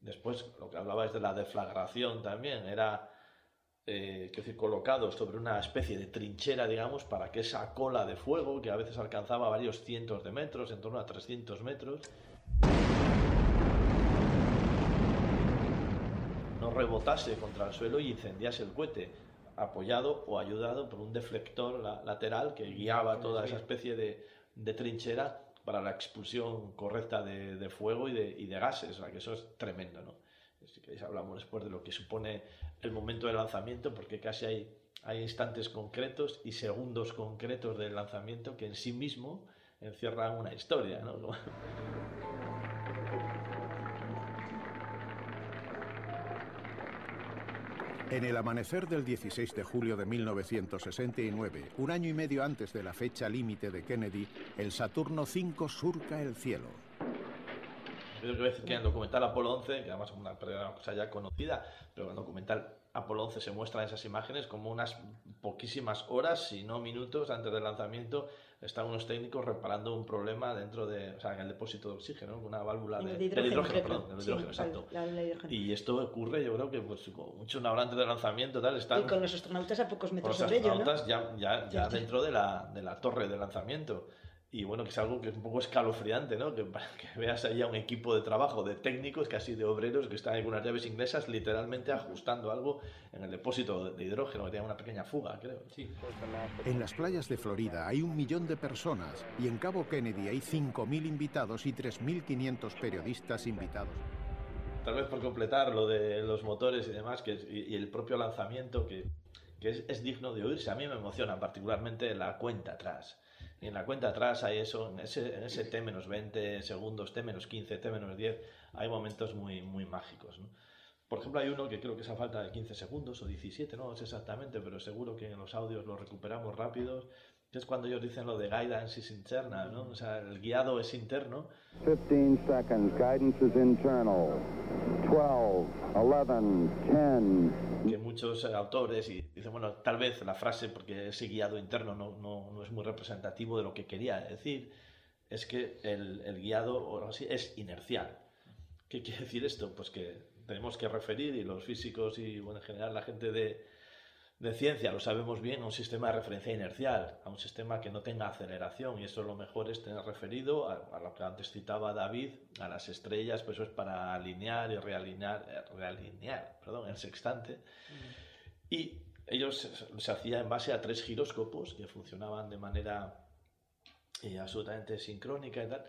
Speaker 11: Después, lo que hablabais de la deflagración también, era eh, decir, colocados sobre una especie de trinchera, digamos, para que esa cola de fuego, que a veces alcanzaba varios cientos de metros, en torno a 300 metros, no rebotase contra el suelo y incendiase el cohete, apoyado o ayudado por un deflector la- lateral que guiaba toda esa especie de, de trinchera para la expulsión correcta de, de fuego y de, y de gases, o sea que eso es tremendo, ¿no? Si queréis hablamos después de lo que supone el momento del lanzamiento, porque casi hay, hay instantes concretos y segundos concretos del lanzamiento que en sí mismo encierran una historia. ¿no?
Speaker 10: En el amanecer del 16 de julio de 1969, un año y medio antes de la fecha límite de Kennedy, el Saturno V surca el cielo.
Speaker 11: Yo creo que en el documental Apolo 11, que además es una cosa ya conocida, pero en el documental Apolo 11 se muestran esas imágenes como unas poquísimas horas, si no minutos, antes del lanzamiento, están unos técnicos reparando un problema dentro de, o sea, en el depósito de oxígeno, una válvula de,
Speaker 12: De
Speaker 11: del
Speaker 12: hidrógeno,
Speaker 11: hidrógeno,
Speaker 12: creo.
Speaker 11: perdón, del
Speaker 12: Sí,
Speaker 11: hidrógeno, exacto.
Speaker 12: la- la de hidrógeno.
Speaker 11: Y esto ocurre, yo creo que pues, mucho hora antes del lanzamiento, tal, están
Speaker 12: Y con los astronautas a pocos metros sobre ello, ¿no?
Speaker 11: ya, ya Ya. dentro de la, de la torre de lanzamiento. Y bueno, que es algo que es un poco escalofriante, ¿no? Que, que veas ahí a un equipo de trabajo de técnicos, casi de obreros, que están ahí con unas llaves inglesas literalmente ajustando algo en el depósito de hidrógeno, que tiene una pequeña fuga, creo. Sí.
Speaker 10: En las playas de Florida hay un millón de personas y en Cabo Kennedy hay 5.000 invitados y 3.500 periodistas invitados.
Speaker 11: Tal vez por completar lo de los motores y demás, que y, y el propio lanzamiento, que, que es, es digno de oírse. A mí me emociona particularmente la cuenta atrás. Y en la cuenta atrás hay eso, en ese, en ese T-20 segundos, T-15, T-10, hay momentos muy, muy mágicos. ¿no? Por ejemplo, hay uno que creo que es a falta de 15 segundos o 17, no sé exactamente, pero seguro que en los audios lo recuperamos rápidos, que es cuando ellos dicen lo de guidance is internal, ¿no? O sea, el guiado es interno
Speaker 31: 15 seconds. Guidance is internal. 12, 11, 10.
Speaker 11: que muchos eh, autores y dicen, bueno, tal vez la frase, porque ese guiado interno no, no, no es muy representativo de lo que quería decir, es que el, el guiado o así es inercial. ¿Qué quiere decir esto? Pues que tenemos que referir, y los físicos y bueno, en general la gente de, de ciencia lo sabemos bien, a un sistema de referencia inercial, a un sistema que no tenga aceleración, y eso lo mejor es tener referido a, a lo que antes citaba David, a las estrellas, pues eso es para alinear y realinear, eh, realinear perdón, el sextante. Y ellos se, se hacía en base a tres giróscopos que funcionaban de manera eh, absolutamente sincrónica y tal.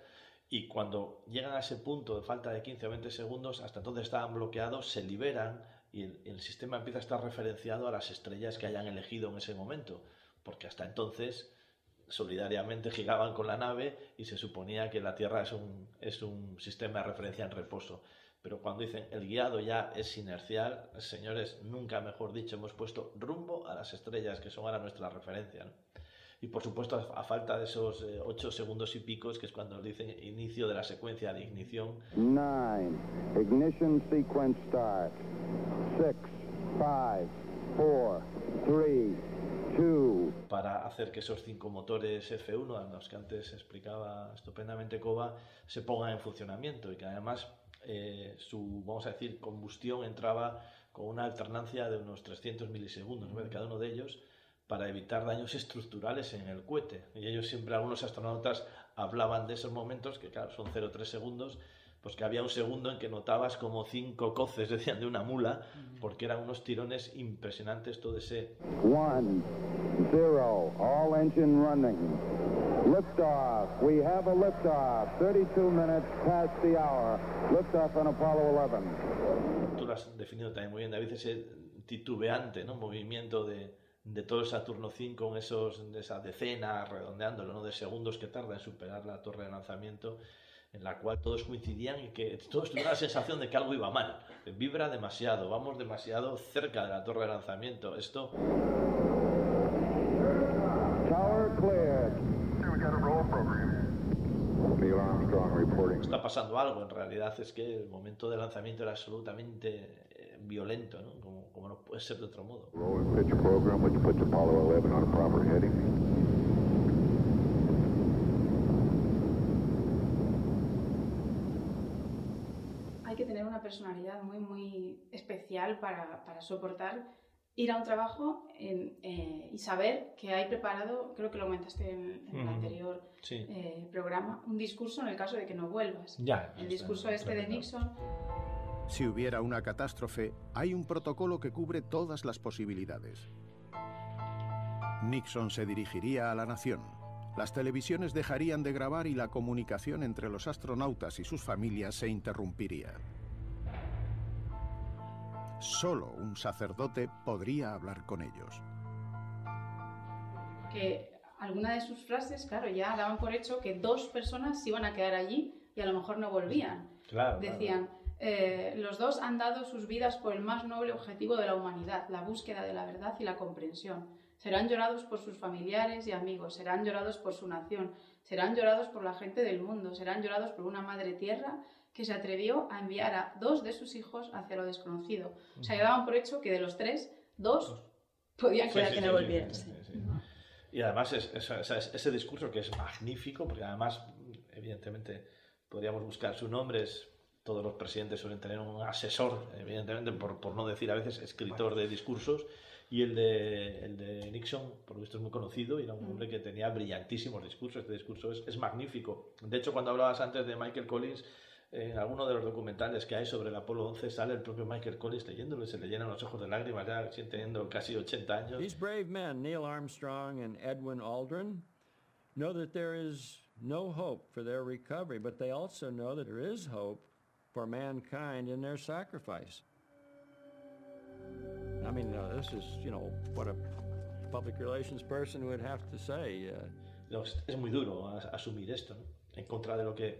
Speaker 11: Y cuando llegan a ese punto de falta de 15 o 20 segundos, hasta entonces estaban bloqueados, se liberan y el, sistema empieza a estar referenciado a las estrellas que hayan elegido en ese momento. Porque hasta entonces solidariamente giraban con la nave y se suponía que la Tierra es un, es un sistema de referencia en reposo. Pero cuando dicen el guiado ya es inercial, señores, nunca mejor dicho, hemos puesto rumbo a las estrellas que son ahora nuestra referencia. Y por supuesto, a, a falta de esos 8 segundos y picos, que es cuando dicen inicio de la secuencia de ignición,
Speaker 31: 9. Ignition sequence start. 6, 5, 4, 3, 2.
Speaker 11: para hacer que esos cinco motores F1, a los que antes explicaba estupendamente Cova, se pongan en funcionamiento y que además eh, su, vamos a decir, combustión entraba con una alternancia de unos 300 milisegundos ¿no? de cada uno de ellos para evitar daños estructurales en el cohete. Y ellos siempre, algunos astronautas, hablaban de esos momentos, que claro, son 0,3 segundos, pues que había un segundo en que notabas como cinco coces, decían, de una mula, porque eran unos tirones impresionantes todo ese
Speaker 31: 1, 0. All engine running. Liftoff. We have a liftoff. 32 minutes past the hour. Liftoff on Apollo 11.
Speaker 11: tú lo has definido también muy bien, David, ese titubeante ¿no? movimiento de, de todo el Saturno V con esos, de esa decena, redondeándolo, ¿no? de segundos que tarda en superar la torre de lanzamiento, en la cual todos coincidían y que todos tuvieron la sensación de que algo iba mal. Vibra demasiado, vamos demasiado cerca de la torre de lanzamiento. Esto está pasando algo, en realidad es que el momento de lanzamiento era absolutamente violento, ¿no? como, como no puede ser de otro modo.
Speaker 31: Roll and pitch program, which puts Apollo 11 on a proper heading.
Speaker 9: hay que tener una personalidad muy, muy especial para, para soportar ir a un trabajo en, eh, y saber que hay preparado, creo que lo comentaste en, en el
Speaker 11: Ujú.
Speaker 9: anterior
Speaker 11: Sí.
Speaker 9: eh, programa, un discurso en el caso de que no vuelvas.
Speaker 10: Ya,
Speaker 9: el discurso este de. Nixon
Speaker 10: Si hubiera una catástrofe, hay un protocolo que cubre todas las posibilidades. Nixon se dirigiría a la nación. Las televisiones dejarían de grabar y la comunicación entre los astronautas y sus familias se interrumpiría. Solo un sacerdote podría hablar con ellos.
Speaker 9: Que alguna de sus frases, claro, ya daban por hecho que dos personas se iban a quedar allí y a lo mejor no volvían.
Speaker 11: Claro,
Speaker 9: Decían, eh, los dos han dado sus vidas por el más noble objetivo de la humanidad, la búsqueda de la verdad y la comprensión. Serán llorados por sus familiares y amigos, serán llorados por su nación, serán llorados por la gente del mundo, serán llorados por una madre tierra que se atrevió a enviar a dos de sus hijos hacia lo desconocido. O sea, ya daban por hecho que de los tres, dos podían quedar
Speaker 11: sí,
Speaker 9: que no volvieran.
Speaker 11: sí. Y además es- ese discurso que es magnífico, porque además, evidentemente, podríamos buscar su nombre, es, todos los presidentes suelen tener un asesor, evidentemente, por, por no decir a veces escritor de discursos, y el de, el de Nixon, por lo visto, es muy conocido y era un hombre que tenía brillantísimos discursos. Este discurso es, es magnífico. De hecho, cuando hablabas antes de Michael Collins, en alguno de los documentales que hay sobre el Apolo 11 sale el propio Michael Collins leyéndolo y se le llenan los ojos de lágrimas ya teniendo casi 80 años.
Speaker 32: These brave men, Neil Armstrong and Edwin Aldrin, know that there is no hope for their recovery, but they also know that there is hope mankind in their sacrifice. I mean, this is, you know, what a public relations person would have to say. Uh,
Speaker 11: es, muy duro as- asumir esto. En contra de lo que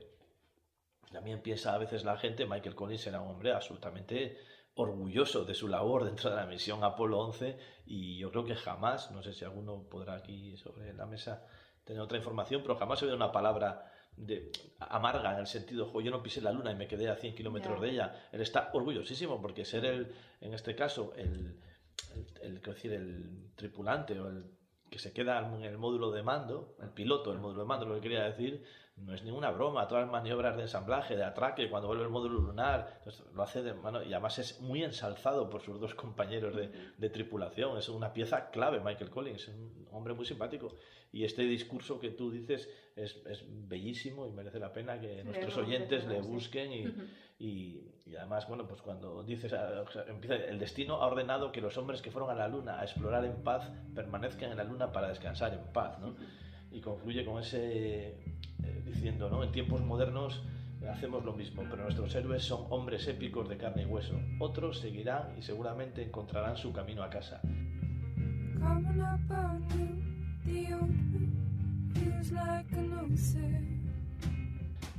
Speaker 11: también piensa a veces la gente, Michael Collins era un hombre absolutamente orgulloso de su labor dentro de la misión Apolo 11 y yo creo que jamás, no sé si alguno podrá aquí sobre la mesa tener otra información, pero jamás he oído una palabra de, amarga en el sentido, "Jo, yo no pisé la luna y me quedé a 100 kilómetros de ella. Él está orgullosísimo porque ser el, en este caso, el, el, el, el tripulante o el que se queda en el módulo de mando, el piloto del módulo de mando, lo que quería decir, no es ninguna broma. Todas las maniobras de ensamblaje, de atraque, cuando vuelve el módulo lunar, entonces, lo hace de mano y además es muy ensalzado por sus dos compañeros de, de tripulación. Es una pieza clave, Michael Collins, es un hombre muy simpático. Y este discurso que tú dices es, es bellísimo y merece la pena que nuestros oyentes le busquen y. y, y además, bueno, pues cuando dices, ah, o sea, empieza, el destino ha ordenado que los hombres que fueron a la luna a explorar en paz permanezcan en la luna para descansar en paz, ¿no? Y concluye con ese, eh, diciendo, ¿no? En tiempos modernos hacemos lo mismo, pero nuestros héroes son hombres épicos de carne y hueso. Otros seguirán y seguramente encontrarán su camino a casa.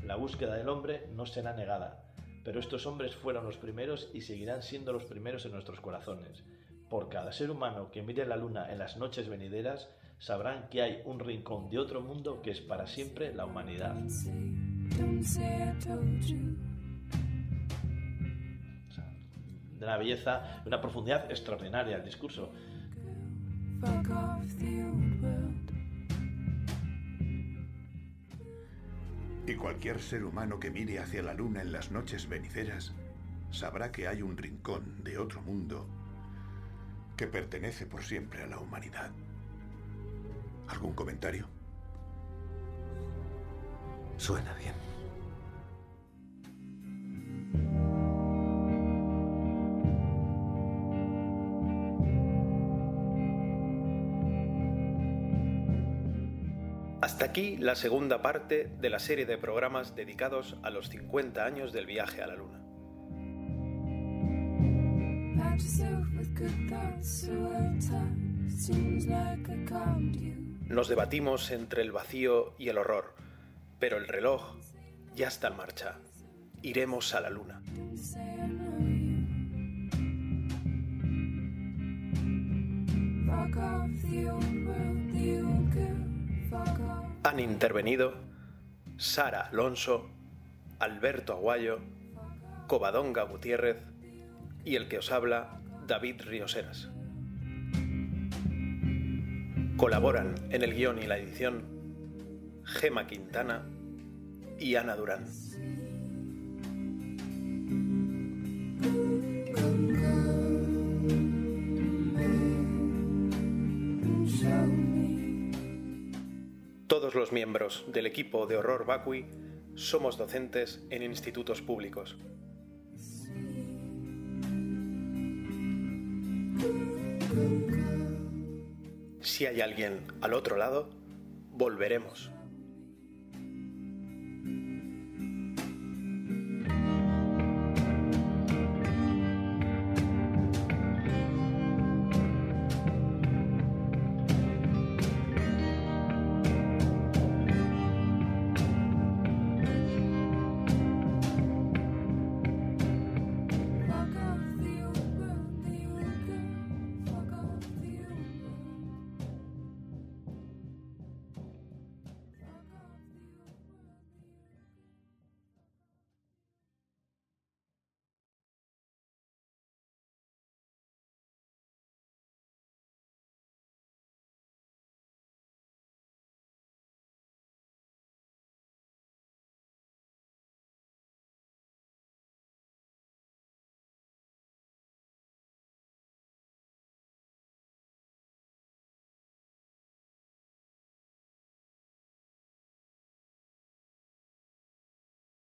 Speaker 11: La búsqueda del hombre no será negada, pero estos hombres fueron los primeros y seguirán siendo los primeros en nuestros corazones. Por cada ser humano que mire la luna en las noches venideras, sabrán que hay un rincón de otro mundo que es para siempre la humanidad. De una belleza, de una profundidad extraordinaria el discurso.
Speaker 33: Y cualquier ser humano que mire hacia la luna en las noches venideras sabrá que hay un rincón de otro mundo que pertenece por siempre a la humanidad. ¿Algún comentario?
Speaker 23: Suena bien.
Speaker 34: Hasta aquí la segunda parte de la serie de programas dedicados a los 50 años del viaje a la Luna. Nos debatimos entre el vacío y el horror, pero el reloj ya está en marcha. Iremos a la Luna.
Speaker 15: Don't say I know you. Fuck off the old world, the old girl. Fuck off.
Speaker 34: Han intervenido Sara Alonso, Alberto Aguayo, Covadonga Gutiérrez y el que os habla, David Rioseras. Colaboran en el guion y la edición Gema Quintana y Ana Durán. Todos los miembros del equipo de Horror Vacui somos docentes en institutos públicos. Si hay alguien al otro lado, volveremos.